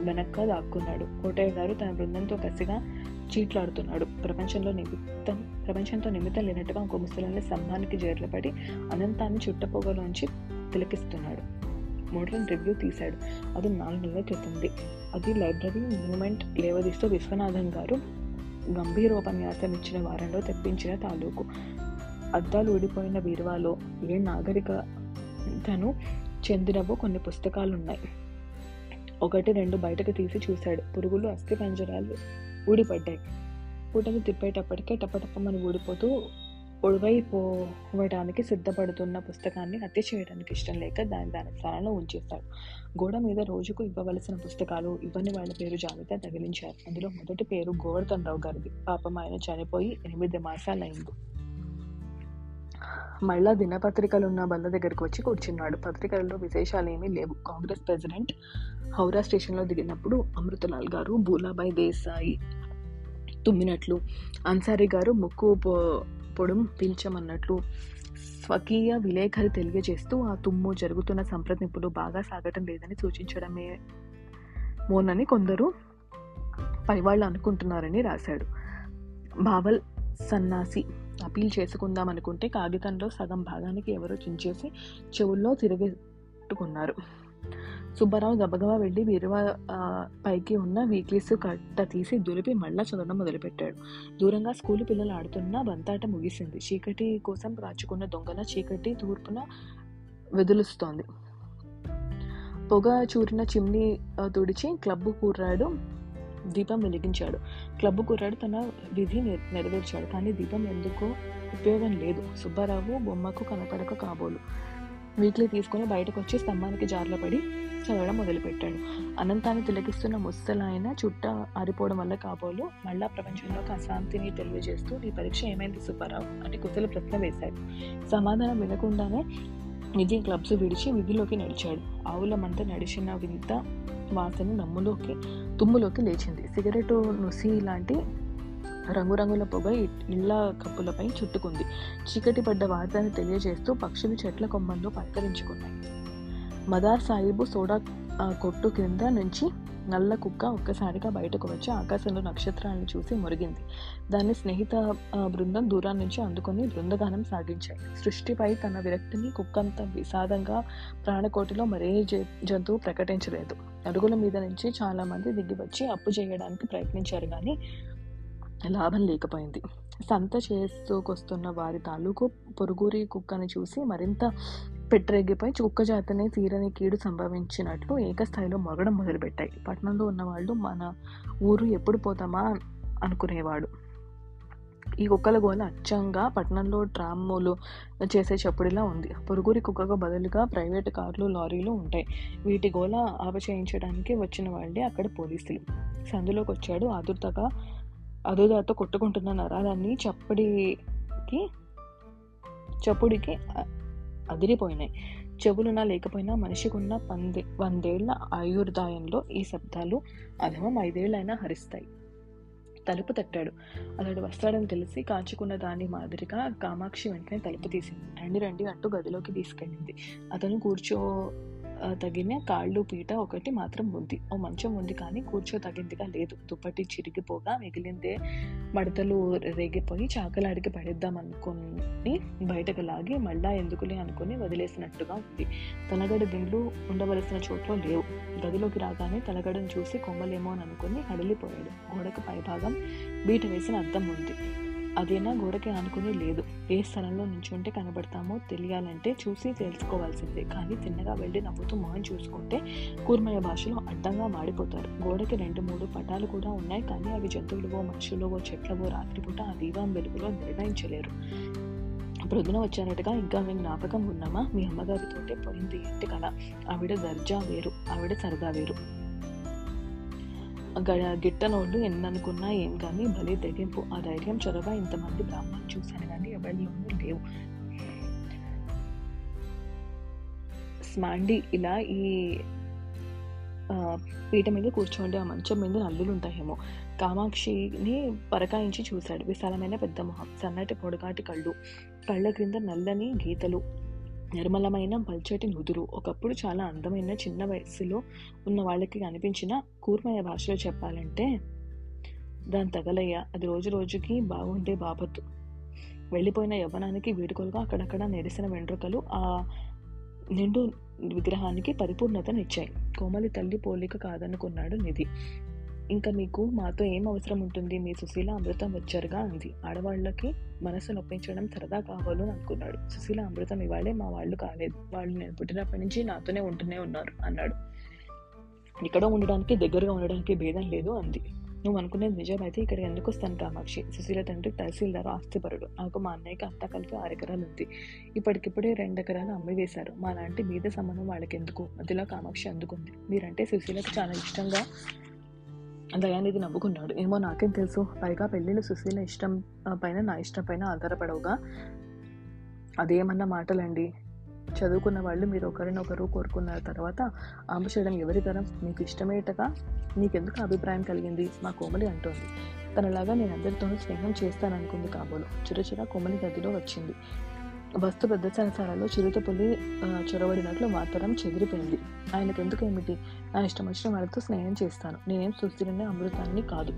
వెనక్క దాక్కున్నాడు కోటయ్య గారు తన బృందంతో కసిగా చీట్లాడుతున్నాడు. ప్రపంచంలో నిమిత్తం ప్రపంచంతో నిమిత్తం లేనట్టుగా ఇంకో ముసలాన్ని స్తంభానికి జేర్లపడి అనంతాన్ని చుట్టపోగలోంచి తిలకిస్తున్నాడు. మోడర్న్ రివ్యూ తీశాడు. అది నాలుగు నెలల క్రితంది అది లైబ్రరీ మూమెంట్ లేవదీస్తూ విశ్వనాథన్ గారు గంభీర ఉపన్యాసం ఇచ్చిన వారంలో తెప్పించిన తాలూకు. అద్దాలు ఊడిపోయిన బీరువాలో ఏ నాగరికతను చెందినవో కొన్ని పుస్తకాలు ఉన్నాయి ఒకటి రెండు బయటకు తీసి చూశాడు. పురుగులు అస్థి పంజరాలు ఊడిపడ్డాయి. పూటలు తిప్పేటప్పటికే టపటపమని ఊడిపోతూ పొడవైపోవడానికి సిద్ధపడుతున్న పుస్తకాన్ని హత్య చేయడానికి ఇష్టం లేక దాని దాని స్థానంలో ఉంచేస్తాడు. గోడ మీద రోజుకు ఇవ్వవలసిన పుస్తకాలు ఇవ్వని వాళ్ళ పేరు జాబితా తగిలించారు. అందులో మొదటి పేరు గోవర్ధన్ రావు గారిది. పాపం ఆయన చనిపోయి ఎనిమిది మాసాలైంది. మళ్ళా దినపత్రికలున్న బల్ల దగ్గరకు వచ్చి కూర్చున్నాడు. పత్రికలలో విశేషాలు ఏమీ లేవు. కాంగ్రెస్ ప్రెసిడెంట్ హౌరా స్టేషన్లో దిగినప్పుడు అమృతలాల్ గారు బూలాబాయ్ దేశాయి తుమ్మినట్లు అన్సారీ గారు ముక్కు పొ పీల్చమన్నట్లు స్వకీయ విలేఖరి తెలియజేస్తూ ఆ తుమ్ము జరుగుతున్న సంప్రదింపులు బాగా సాగటం లేదని సూచించడమే మోనని కొందరు పనివాళ్ళు అనుకుంటున్నారని రాశాడు. బావల్ సన్నాసి అపీల్ చేసుకుందాం అనుకుంటే కాగితంలో సగం భాగానికి ఎవరో చించేసి చెవుల్లో తిరగెట్టుకున్నారు. సుబ్బారావు గబగబా వెళ్ళి బీరువా పైకి ఉన్న వీక్లీస్ కట్ట తీసి దులిపి మళ్ళా చదవడం మొదలుపెట్టాడు. దూరంగా స్కూలు పిల్లలు ఆడుతున్న బంతాట ముగిసింది. చీకటి కోసం కాచుకున్న దొంగల చీకటి తూర్పున వెదులుస్తోంది. పొగ చూరిన చిమ్నీ తుడిచి క్లబ్బు కూర్రాడు దీపం వెలిగించాడు. క్లబ్బు కుర్రాడు తన విధి నెరవేర్చాడు. కానీ దీపం ఎందుకో ఉపయోగం లేదు. సుబ్బారావు బొమ్మకు కనపడక కాబోలు. వీక్లీ తీసుకుని బయటకు వచ్చి స్తంభానికి జార్లో పడి చదవడం మొదలుపెట్టాడు. అనంతాన్ని తిలకిస్తున్న ముసలాయన చుట్ట ఆరిపోవడం వల్ల కాబోలు మళ్ళా ప్రపంచంలోకి అశాంతిని తెలియజేస్తూ నీ పరీక్ష ఏమైంది సుబ్బారావు? అని కుశల ప్రశ్న వేశాడు. సమాధానం వినకుండానే విధి క్లబ్స్ విడిచి విధిలోకి నడిచాడు. ఆవుల మంట నడిచిన వింత వాసన నమ్ములోకి తుమ్ములోకి లేచింది. సిగరెట్ నుసి లాంటి రంగురంగుల పొగ ఇ- ఇళ్ళ కప్పులపై చుట్టుకుంది. చీకటి పడ్డ వార్తను తెలియజేస్తూ పక్షులు చెట్ల కొమ్మల్లో పలకరించుకున్నాయి. మదార్ సాహిబు సోడా కొట్టు కింద నుంచి నల్ల కుక్క ఒక్కసారిగా బయటకు వచ్చి ఆకాశంలో నక్షత్రాలను చూసి మురిగింది. దాన్ని స్నేహిత బృందం దూరం నుంచి అందుకొని బృందగానం సాగించాయి. సృష్టిపై తన విరక్తిని కుక్కంత విషాదంగా ప్రాణకోటిలో మరే జ- జంతువు ప్రకటించలేదు. అడుగుల మీద నుంచి చాలామంది దిగి వచ్చి అప్పు చేయడానికి ప్రయత్నించారు కానీ లాభం లేకపోయింది. సంత చేసుకొస్తున్న వారి తాలూకు పొరుగురి కుక్కని చూసి మరింత పెట్టరెగిపోయి కుక్క జాతనే తీరని కీడు సంభవించినట్లు ఏకస్థాయిలో మొరగడం మొదలుపెట్టాయి. పట్టణంలో ఉన్నవాళ్ళు మన ఊరు ఎప్పుడు పోతామా అనుకునేవాడు. ఈ కుక్కల గోల అచ్చంగా పట్టణంలో ట్రామ్లు చేసే చప్పుడిలా ఉంది. పొరుగురి కుక్కకు బదులుగా ప్రైవేట్ కార్లు లారీలు ఉంటాయి. వీటి గోల ఆపచేయించడానికి వచ్చిన వాళ్ళే అక్కడ పోలీసులు. సందులోకి వచ్చాడు అదో దాతో కొట్టుకుంటున్న నరాలన్నీ చప్పడికి చప్పుడికి అదిరిపోయినాయి. చెవులున్నా లేకపోయినా మనిషికున్న పందే వందేళ్ళ ఆయుర్దాయంలో ఈ శబ్దాలు అధమం ఐదేళ్ళైనా హరిస్తాయి. తలుపు తట్టాడు. అతడు వస్తాడని తెలిసి కాచుకున్న దాని మాదిరిగా కామాక్షి వెంటనే తలుపు తీసింది. రండి రండి అంటూ గదిలోకి తీసుకెళ్ళింది. అతను కూర్చో తగిన కాళ్ళు పీట ఒకటి మాత్రం ఉంది. ఓ మంచం ఉంది కానీ కూర్చో తగిందిగా లేదు. దుప్పటి చిరిగిపోగా మిగిలిందే మడతలు రేగిపోయి చాకలాడికి పడేద్దాం అనుకుని బయటకు లాగి మళ్ళా ఎందుకులే అనుకుని వదిలేసినట్టుగా ఉంది. తలగడ దిండ్లు ఉండవలసిన చోట్లో లేవు. గదిలోకి రాగానే తలగడను చూసి కొమ్మలేమో అని అనుకుని హడలిపోయాడు. గోడకు పైభాగం బీట వేసిన అద్దం ఉంది. అదేనా గోడకి ఆనుకుని లేదు. ఏ స్థలంలో నుంచుంటే కనబడతామో తెలియాలంటే చూసి తెలుసుకోవాల్సిందే. కానీ తిన్నగా వెళ్ళి నవ్వుతూ మొహం చూసుకుంటే కూర్మయ్య భాషలో అడ్డంగా మాడిపోతారు గోడకి రెండు మూడు పటాలు కూడా ఉన్నాయి కానీ అవి జంతువులవో మనుషులవో చెట్లవో రాత్రిపూట ఆ దీవం వెలుగులో నిర్ణయించలేరు. ప్రొద్దున వచ్చానట్టుగా ఇంకా మేము జ్ఞాపకం ఉన్నామా? మీ అమ్మగారితోటే పోయింది ఇంటి కళ ఆవిడ దర్జా వేరు ఆవిడ సరదా వేరు. గిట్టనోళ్ళు ఎన్ననుకున్నా ఏం కానీ భలే తెగింపు ఆ ధైర్యం చొరవ ఇంతమంది బ్రాహ్మణులు చూశాను కానీ ఎవరిలోనూ లేవు. స్మాండి ఇలా ఈ పీట మీద కూర్చోండి ఆ మంచం మీద నల్లులు ఉంటాయేమో కామాక్షిని పరకాయించి చూశాడు. విశాలమైన పెద్ద మొహం సన్నటి పొడగాటి కళ్ళు కళ్ళ క్రింద నల్లని గీతలు. నిర్మలమైన పల్చటి నుదురు. ఒకప్పుడు చాలా అందమైన చిన్న వయసులో ఉన్న వాళ్ళకి కనిపించిన కూర్మయ్య భాషలో చెప్పాలంటే దాని తగలయ్య అది రోజు రోజుకి బాగుండే బాపత్తు. వెళ్ళిపోయిన యవ్వనానికి వీడుకోలుగా అక్కడక్కడ నెరిసిన వెంట్రుకలు ఆ నిండు విగ్రహానికి పరిపూర్ణతనిచ్చాయి. కోమలి తల్లి పోలిక కాదనుకున్నాడు నిధి. ఇంకా మీకు మాతో ఏం అవసరం ఉంటుంది? మీ సుశీల అమృతం వచ్చారుగా అంది. ఆడవాళ్ళకి మనసు నొప్పించడం సరదా కావాలని అనుకున్నాడు. సుశీల అమృతం ఇవాళే మా వాళ్ళు కాలేదు. వాళ్ళు నేను పుట్టినప్పటి నుంచి నాతోనే ఉంటూనే ఉన్నారు అన్నాడు. ఇక్కడ ఉండడానికి దగ్గరగా ఉండడానికి భేదం లేదు అంది. నువ్వు అనుకునేది నిజమైతే ఇక్కడ ఎందుకు వస్తాను కామాక్షి సుశీల తండ్రి తహసీల్దారు ఆస్తిపరుడు. నాకు మా అన్నయ్యకి అంతా కలిపి ఆరు ఎకరాలు ఉంది. ఇప్పటికిప్పుడే రెండు ఎకరాలు అమ్మి వేశారు. మా లాంటి మీద సంబంధం వాళ్ళకి ఎందుకు మధ్యలో కామాక్షి అందుకుంది. మీరంటే సుశీలకు చాలా ఇష్టంగా దయానిధి నవ్వుకున్నాడు. ఏమో నాకేం తెలుసు. పైగా పెళ్ళిళ్ళు సుశీల ఇష్టం పైన నా ఇష్టం పైన ఆధారపడవుగా? అదేమన్నా మాటలండి? చదువుకున్న వాళ్ళు మీరు ఒకరినొకరు కోరుకున్న తర్వాత ఆమె చేయడం ఎవరి తరం? మీకు ఇష్టమేటగా? నీకెందుకు అభిప్రాయం కలిగింది? మా కోమలి అంటోంది. తనలాగా నేను అందరితోనూ స్నేహం చేస్తాననుకుంది కాబోలు. చిరచిర కోమలి గదిలో వచ్చింది. వస్తు ప్రదర్శనశాలలో చిరుతపులి చొరబడినట్లు మాత్రం చెదిరిపోయింది. ఆయనకు ఎందుకు ఏమిటి నా ఇష్టం వచ్చిన వాళ్ళతో స్నేహం చేస్తాను. నేనేం సుస్థిరనే అమృతాన్ని కాదు.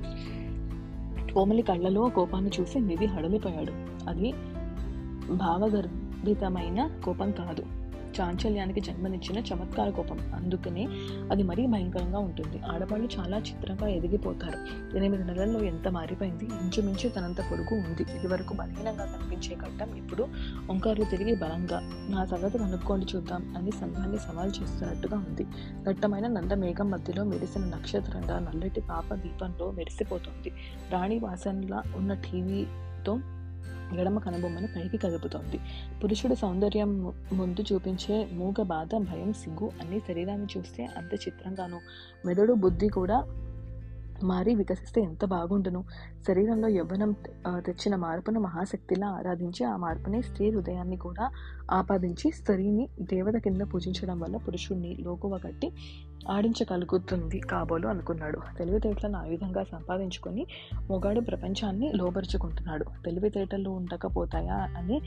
కోమలి కళ్ళలో కోపాన్ని చూసి నిధి హడలిపోయాడు. అది భావగర్భితమైన కోపం కాదు. చాంచల్యానికి జన్మనిచ్చిన చమత్కార కోపం. అందుకనే అది మరీ భయంకరంగా ఉంటుంది. ఆడవాళ్ళు చాలా చిత్రంగా ఎదిగిపోతారు. ఎనిమిది నెలల్లో ఎంత మారిపోయింది? ఇంచుమించు తనంత పొడుగు ఉంది. ఇదివరకు బలహీనంగా కనిపించే ఘట్టం ఇప్పుడు ఒంకార్లు తిరిగి బలంగా నా సంగతి కనుక్కోండి చూద్దాం అని సంఘాన్ని సవాల్ చేస్తున్నట్టుగా ఉంది. దట్టమైన నంద మేఘం మధ్యలో మెరిసిన నక్షత్రంగా నల్లటి పాప దీపంలో మెరిసిపోతుంది. రాణి వాసనలా ఉన్న టీవీతో ఎడమ కనుబొమ్మను పైకి కదుపుతోంది. పురుషుడు సౌందర్యం ముందు చూపించే మూగ బాధ భయం సిగ్గు అన్ని శరీరాన్ని చూస్తే అంత చిత్రంగాను. మెదడు బుద్ధి కూడా మారి వికసిస్తే ఎంత బాగుండును? శరీరంలో యవ్వనం తెచ్చిన మార్పును మహాశక్తిలా ఆరాధించి ఆ మార్పుని స్త్రీ హృదయాన్ని కూడా ఆపాదించి స్త్రీని దేవత కింద పూజించడం వల్ల పురుషుణ్ణి లోకువ కట్టి ఆడించగలుగుతుంది కాబోలు అనుకున్నాడు. తెలివితేటలను ఆయుధంగా సంపాదించుకొని మొగాడు ప్రపంచాన్ని లోబరుచుకుంటున్నాడు. తెలివితేటలు ఉండకపోతాయా అని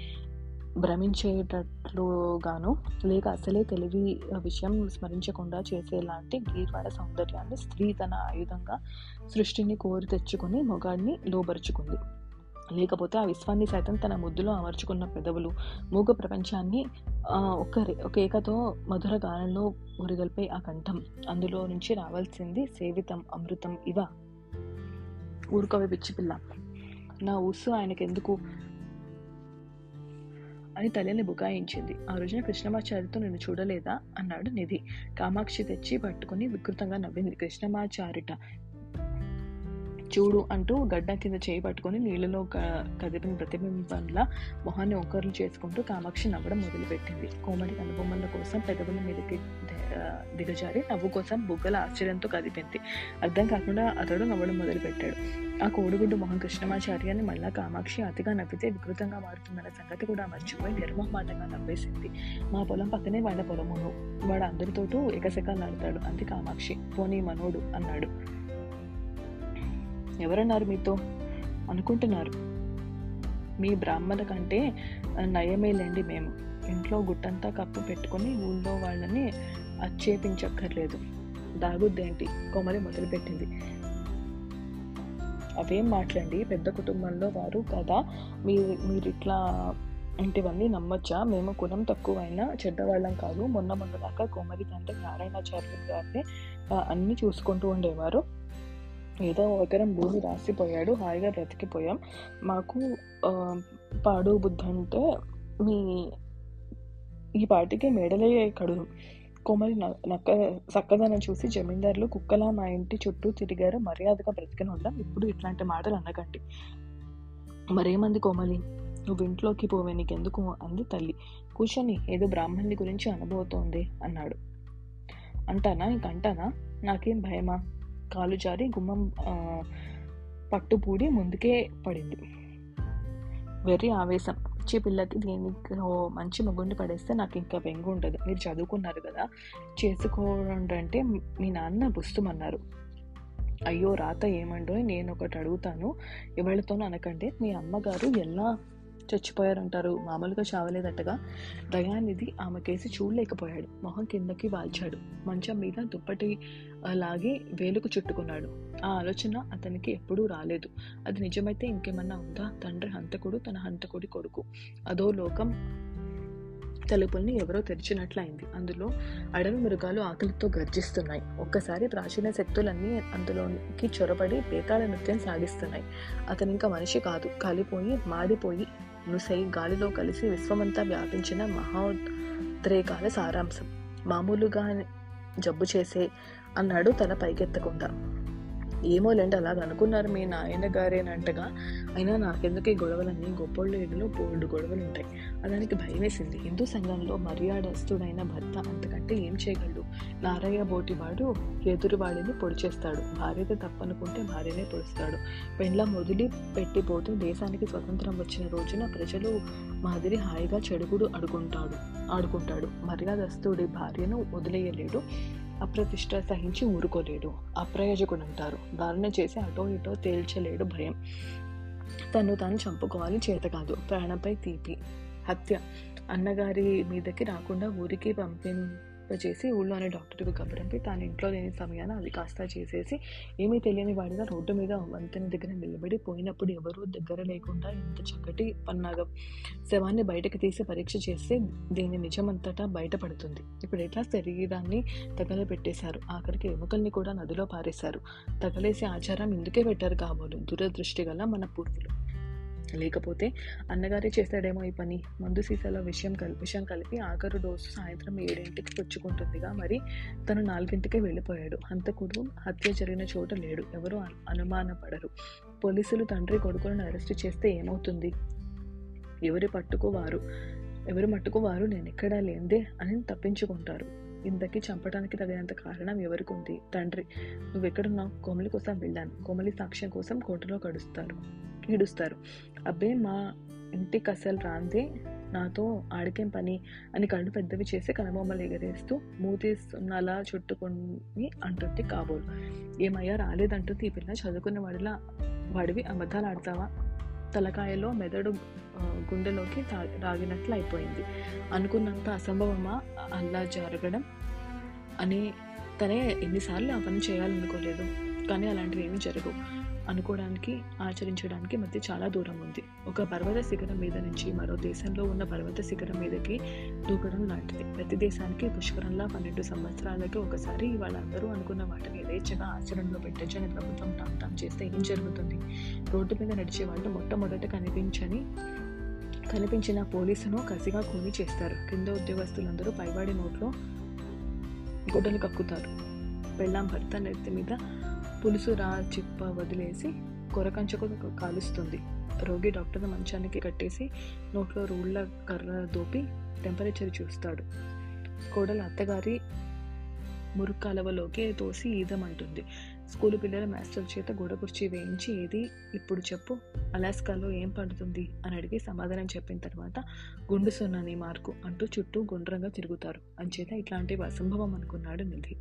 భ్రమించేటట్లుగాను లేక అసలే తెలివి విషయం స్మరించకుండా చేసేలాంటి గీర్వాడ సౌందర్యాన్ని స్త్రీ తన ఆయుధంగా సృష్టిని కోరి తెచ్చుకొని మొగాడిని లోబరుచుకుంది. లేకపోతే ఆ విశ్వాన్ని సైతం తన ముద్దులో అమర్చుకున్న పెదవులు మూగ ప్రపంచాన్ని ఆ, ఒక ఒక ఏకతో మధుర గానంలో ఉరిగల్పే ఆ కంఠం. అందులో నుంచి రావాల్సింది సేవితం అమృతం ఇవ. ఊరుకవి పిచ్చి పిల్ల. నా ఊసు ఆయనకెందుకు? అని తల్లిని బుకాయించింది. ఆ రోజున కృష్ణమాచారితో నేను చూడలేదా? అన్నాడు నిధి. కామాక్షి తెచ్చి పట్టుకుని వికృతంగా నవ్వింది. కృష్ణమాచారిట చూడు అంటూ గడ్డ కింద చేయి పట్టుకొని నీళ్ళలో కదిపిన ప్రతిబింబంలా మొహాన్ని ఒకరులు చేసుకుంటూ కామాక్షి నవ్వడం మొదలుపెట్టింది. కోమలి కనుబొమ్మల కోసం పెదవుల మీదకి దిగజారి నవ్వు కోసం బుగ్గల ఆశ్చర్యంతో కదిపింది. అర్థం కాకుండా అతడు నవ్వడం మొదలుపెట్టాడు. ఆ కోడిగుడ్డు మొహం కృష్ణమాచార్యాన్ని మళ్ళా కామాక్షి అతిగా నవ్వితే వికృతంగా మారుతుందన్న సంగతి కూడా మర్చిపోయి నిర్మహమాటంగా నవ్వేసింది. మా పొలం పక్కనే వాళ్ళ పొలమును. వాడు అందరితోటూ ఎకసెకాలు ఆడతాడు అంది కామాక్షి. పోనీ మనోడు అన్నాడు. ఎవరన్నారు మీతో? అనుకుంటున్నారు. మీ బ్రాహ్మణ కంటే నయమేలేండి మేము. ఇంట్లో గుట్టంతా కప్పు పెట్టుకొని ఊళ్ళో వాళ్ళని అచ్చేపించక్కర్లేదు దాగుద్దేంటి కొమరి మొదలుపెట్టింది. అవేం మాట్లాడి పెద్ద కుటుంబంలో వారు కదా మీరు మీరు ఇట్లా ఇంటివన్నీ నమ్మొచ్చా? మేము కులం తక్కువైనా చెడ్డవాళ్ళం కాదు. మొన్న మొన్న దాకా కోమలి తండ్రి నారాయణాచార్యులు గారిని అన్నీ చూసుకుంటూ ఉండేవారు. ఏదో ఒకరం భూమి రాసిపోయాడు హాయిగా బ్రతికిపోయాం. మాకు పాడు బుద్ధి అంటే మీ ఈ పాటికి మేడలే కడు. కోమలి నక్క చక్కదనం చూసి జమీందారులు కుక్కలా మా ఇంటి చుట్టూ తిరిగారు. మర్యాదగా బ్రతికిన ఉండం ఇప్పుడు ఇట్లాంటి మాటలు అనకండి. మరేమంది కోమలి? నువ్వు ఇంట్లోకి పోవే నీకెందుకు అంది తల్లి. కూర్చొని ఏదో బ్రాహ్మణుని గురించి అనబోతోంది అన్నాడు. అంటానా? ఇంకంటానా నాకేం భయమా? కాలు జారి గుమ్మం పట్టుపూడి ముందుకే పడింది. వెర్రి ఆవేశం. పిచ్చి పిల్లకి దీనికి మంచి మగుండి పడేస్తే నాకు ఇంకా వెంగు ఉండదు మీరు చదువుకున్నారు కదా. చేసుకోండి అంటే మీ నాన్న పుస్తమన్నారు అయ్యో రాత ఏమండో నేను ఒకటి అడుగుతాను. ఎవరితోనూ అనకండి. మీ అమ్మగారు ఎలా చచ్చిపోయారంటారు. మామూలుగా చావలేదట్టగా దయానిధి ఆమె కేసి చూడలేకపోయాడు. మొహం కిందకి వాల్చాడు. మంచం మీద దుప్పటి లాగి వేలుకు చుట్టుకున్నాడు. ఆ ఆలోచన అతనికి ఎప్పుడూ రాలేదు. అది నిజమైతే ఇంకేమన్నా ఉందా? తండ్రి హంతకుడు తన హంతకుడి కొడుకు. అదో లోకం తలుపుల్ని ఎవరో తెరిచినట్లయింది. అందులో అడవి మృగాలు ఆకలితో గర్జిస్తున్నాయి. ఒక్కసారి ప్రాచీన శక్తులన్నీ అందులోకి చొరబడి పేతాళ నృత్యం సాగిస్తున్నాయి. అతను ఇంకా మనిషి కాదు. కాలిపోయి మాడిపోయి నుసై గాలిలో కలిసి విశ్వమంతా వ్యాపించిన మహోద్రేకాల సారాంశం. మామూలుగా జబ్బు చేసే అన్నాడు తల పైకెత్తకుండా. ఏమోలేండి అలాగ అనుకున్నారు మీ నాయన గారేనంటగా. అయినా నాకెందుకు ఈ గొడవలన్నీ? గొప్పోళ్ళు ఏడులో బోల్డు గొడవలు ఉంటాయి. అదానికి భయం వేసింది హిందూ సంఘంలో మర్యాదస్తుడైన భర్త అంతకంటే ఏం చేయగలడు? నారయ్య బోటివాడు ఎదురువాడిని వాడిని పొడిచేస్తాడు. భార్యతో తప్పనుకుంటే భార్యనే పొడుస్తాడు. పెండ్ల మొదలు పెట్టిపోతూ దేశానికి స్వతంత్రం వచ్చిన రోజున ప్రజలు మాదిరి హాయిగా చెడుగుడు అడుగుంటాడు ఆడుకుంటాడు. మర్యాదస్తుడి భార్యను వదిలేయలేడు. అప్రతిష్ట సహించి ఊరుకోలేడు. అప్రయోజకుడు అంటారు దారుణ చేసి అటో ఇటో తేల్చలేడు భయం. తను తాను చంపుకోవాలి చేత కాదు. ప్రాణంపై తీపి. హత్య. అన్నగారి మీదకి రాకుండా ఊరికి చేసి ఊళ్ళోనే డాక్టర్కి కబరంపి తాను ఇంట్లో లేని సమయాన అది కాస్త చేసేసి ఏమీ తెలియని వాడిగా రోడ్డు మీద వంతెన దగ్గర నిలబడి పోయినప్పుడు ఎవరూ దగ్గర లేకుండా ఇంత చక్కటి పన్నాగం శవాన్ని బయటకు తీసి పరీక్ష చేస్తే దీని నిజమంతటా బయటపడుతుంది. ఇప్పుడు ఎట్లా శరీరాన్ని తగలబెట్టేశారు? ఆఖరికి ఎముకల్ని కూడా నదిలో పారేశారు. తగలేసే ఆచారం ఇందుకే పెట్టారు కాబోలు. దురదృష్టి గల మన పూర్వులు. లేకపోతే అన్నగారే చేస్తాడేమో ఈ పని. మందు సీసాలో విషయం కలి విషయం కలిపి ఆఖరు డోసు సాయంత్రం ఏడింటికి పుచ్చుకుంటుందిగా. మరి తను నాలుగింటికే వెళ్ళిపోయాడు. హంతకుడు హత్య జరిగిన చోట లేడు. ఎవరు అను- అనుమానపడరు. పోలీసులు తండ్రి కొడుకులను అరెస్ట్ చేస్తే ఏమవుతుంది? ఎవరి పట్టుకోవారు ఎవరు ఎవరి మట్టుకు వారు నేను ఎక్కడా లేందే అని తప్పించుకుంటారు. ఇంతకీ చంపడానికి తగినంత కారణం ఎవరికి ఉంది? తండ్రి నువ్వు ఎక్కడున్నావు కోమలి కోసం వెళ్ళాను. కోమలి సాక్ష్యం కోసం కోర్టులో గడుస్తారు ఈడుస్తారు అబ్బే మా ఇంటికి అసలు రాందే నాతో ఆడికేం పని? అని కళ్ళు పెద్దవి చేసి కనుబొమ్మలు ఎగరేస్తూ మూతి అలా చుట్టుకొని అంటుంది కాబోలు. ఏమయ్యా రాలేదంటుంది ఈ పిల్ల చదువుకున్న వాడిలా వాడివి అబద్ధాలు ఆడతావా? తలకాయలో మెదడు గుండెలోకి రాగినట్లు అయిపోయింది. అనుకున్నంత అసంభవమా అలా జరగడం? అని తనే ఎన్నిసార్లు ఆ పని చేయాలనుకోలేదు. కానీ అలాంటివి ఏమీ జరగవు. అనుకోవడానికి ఆచరించడానికి మధ్య చాలా దూరం ఉంది. ఒక పర్వత శిఖరం మీద నుంచి మరో దేశంలో ఉన్న పర్వత శిఖరం మీదకి దూకడం లాంటిది. ప్రతి దేశానికి పుష్కరంలా పన్నెండు సంవత్సరాలకి ఒకసారి వాళ్ళందరూ అనుకున్న వాటిని యథేచ్ఛగా ఆచరణలో పెట్టచ్చని ప్రభుత్వం టామ్ టామ్ చేస్తే ఏం జరుగుతుంది? రోడ్డు మీద నడిచే వాళ్ళు మొట్టమొదట కనిపించని కనిపించిన పోలీసును కసిగా కూని చేస్తారు. కింద ఉద్యోగస్తులందరూ పైవాడి నోట్లో గుడ్డలు కక్కుతారు. పెళ్ళాం భర్త నెత్తి మీద పులుసు రా చిప్ప వదిలేసి కొరకంచకు కాలుస్తుంది. రోగి డాక్టర్ని మంచానికి కట్టేసి నోట్లో రూళ్ళ కర్ర దోపి టెంపరేచర్ చూస్తాడు. కోడలు అత్తగారి మురుక్కాలవలోకి తోసి ఈదమంటుంది. స్కూలు పిల్లల మాస్టర్ చేత గోడ కుర్చీ వేయించి ఏది ఇప్పుడు చెప్పు అలాస్కాలో ఏం పండుతుంది? అని అడిగి సమాధానం చెప్పిన తర్వాత గుండు సున్నాని మార్కు అంటూ చుట్టూ గుండ్రంగా తిరుగుతారు. అంచేత ఇట్లాంటివి అసంభవం అనుకున్నాడు నిధి.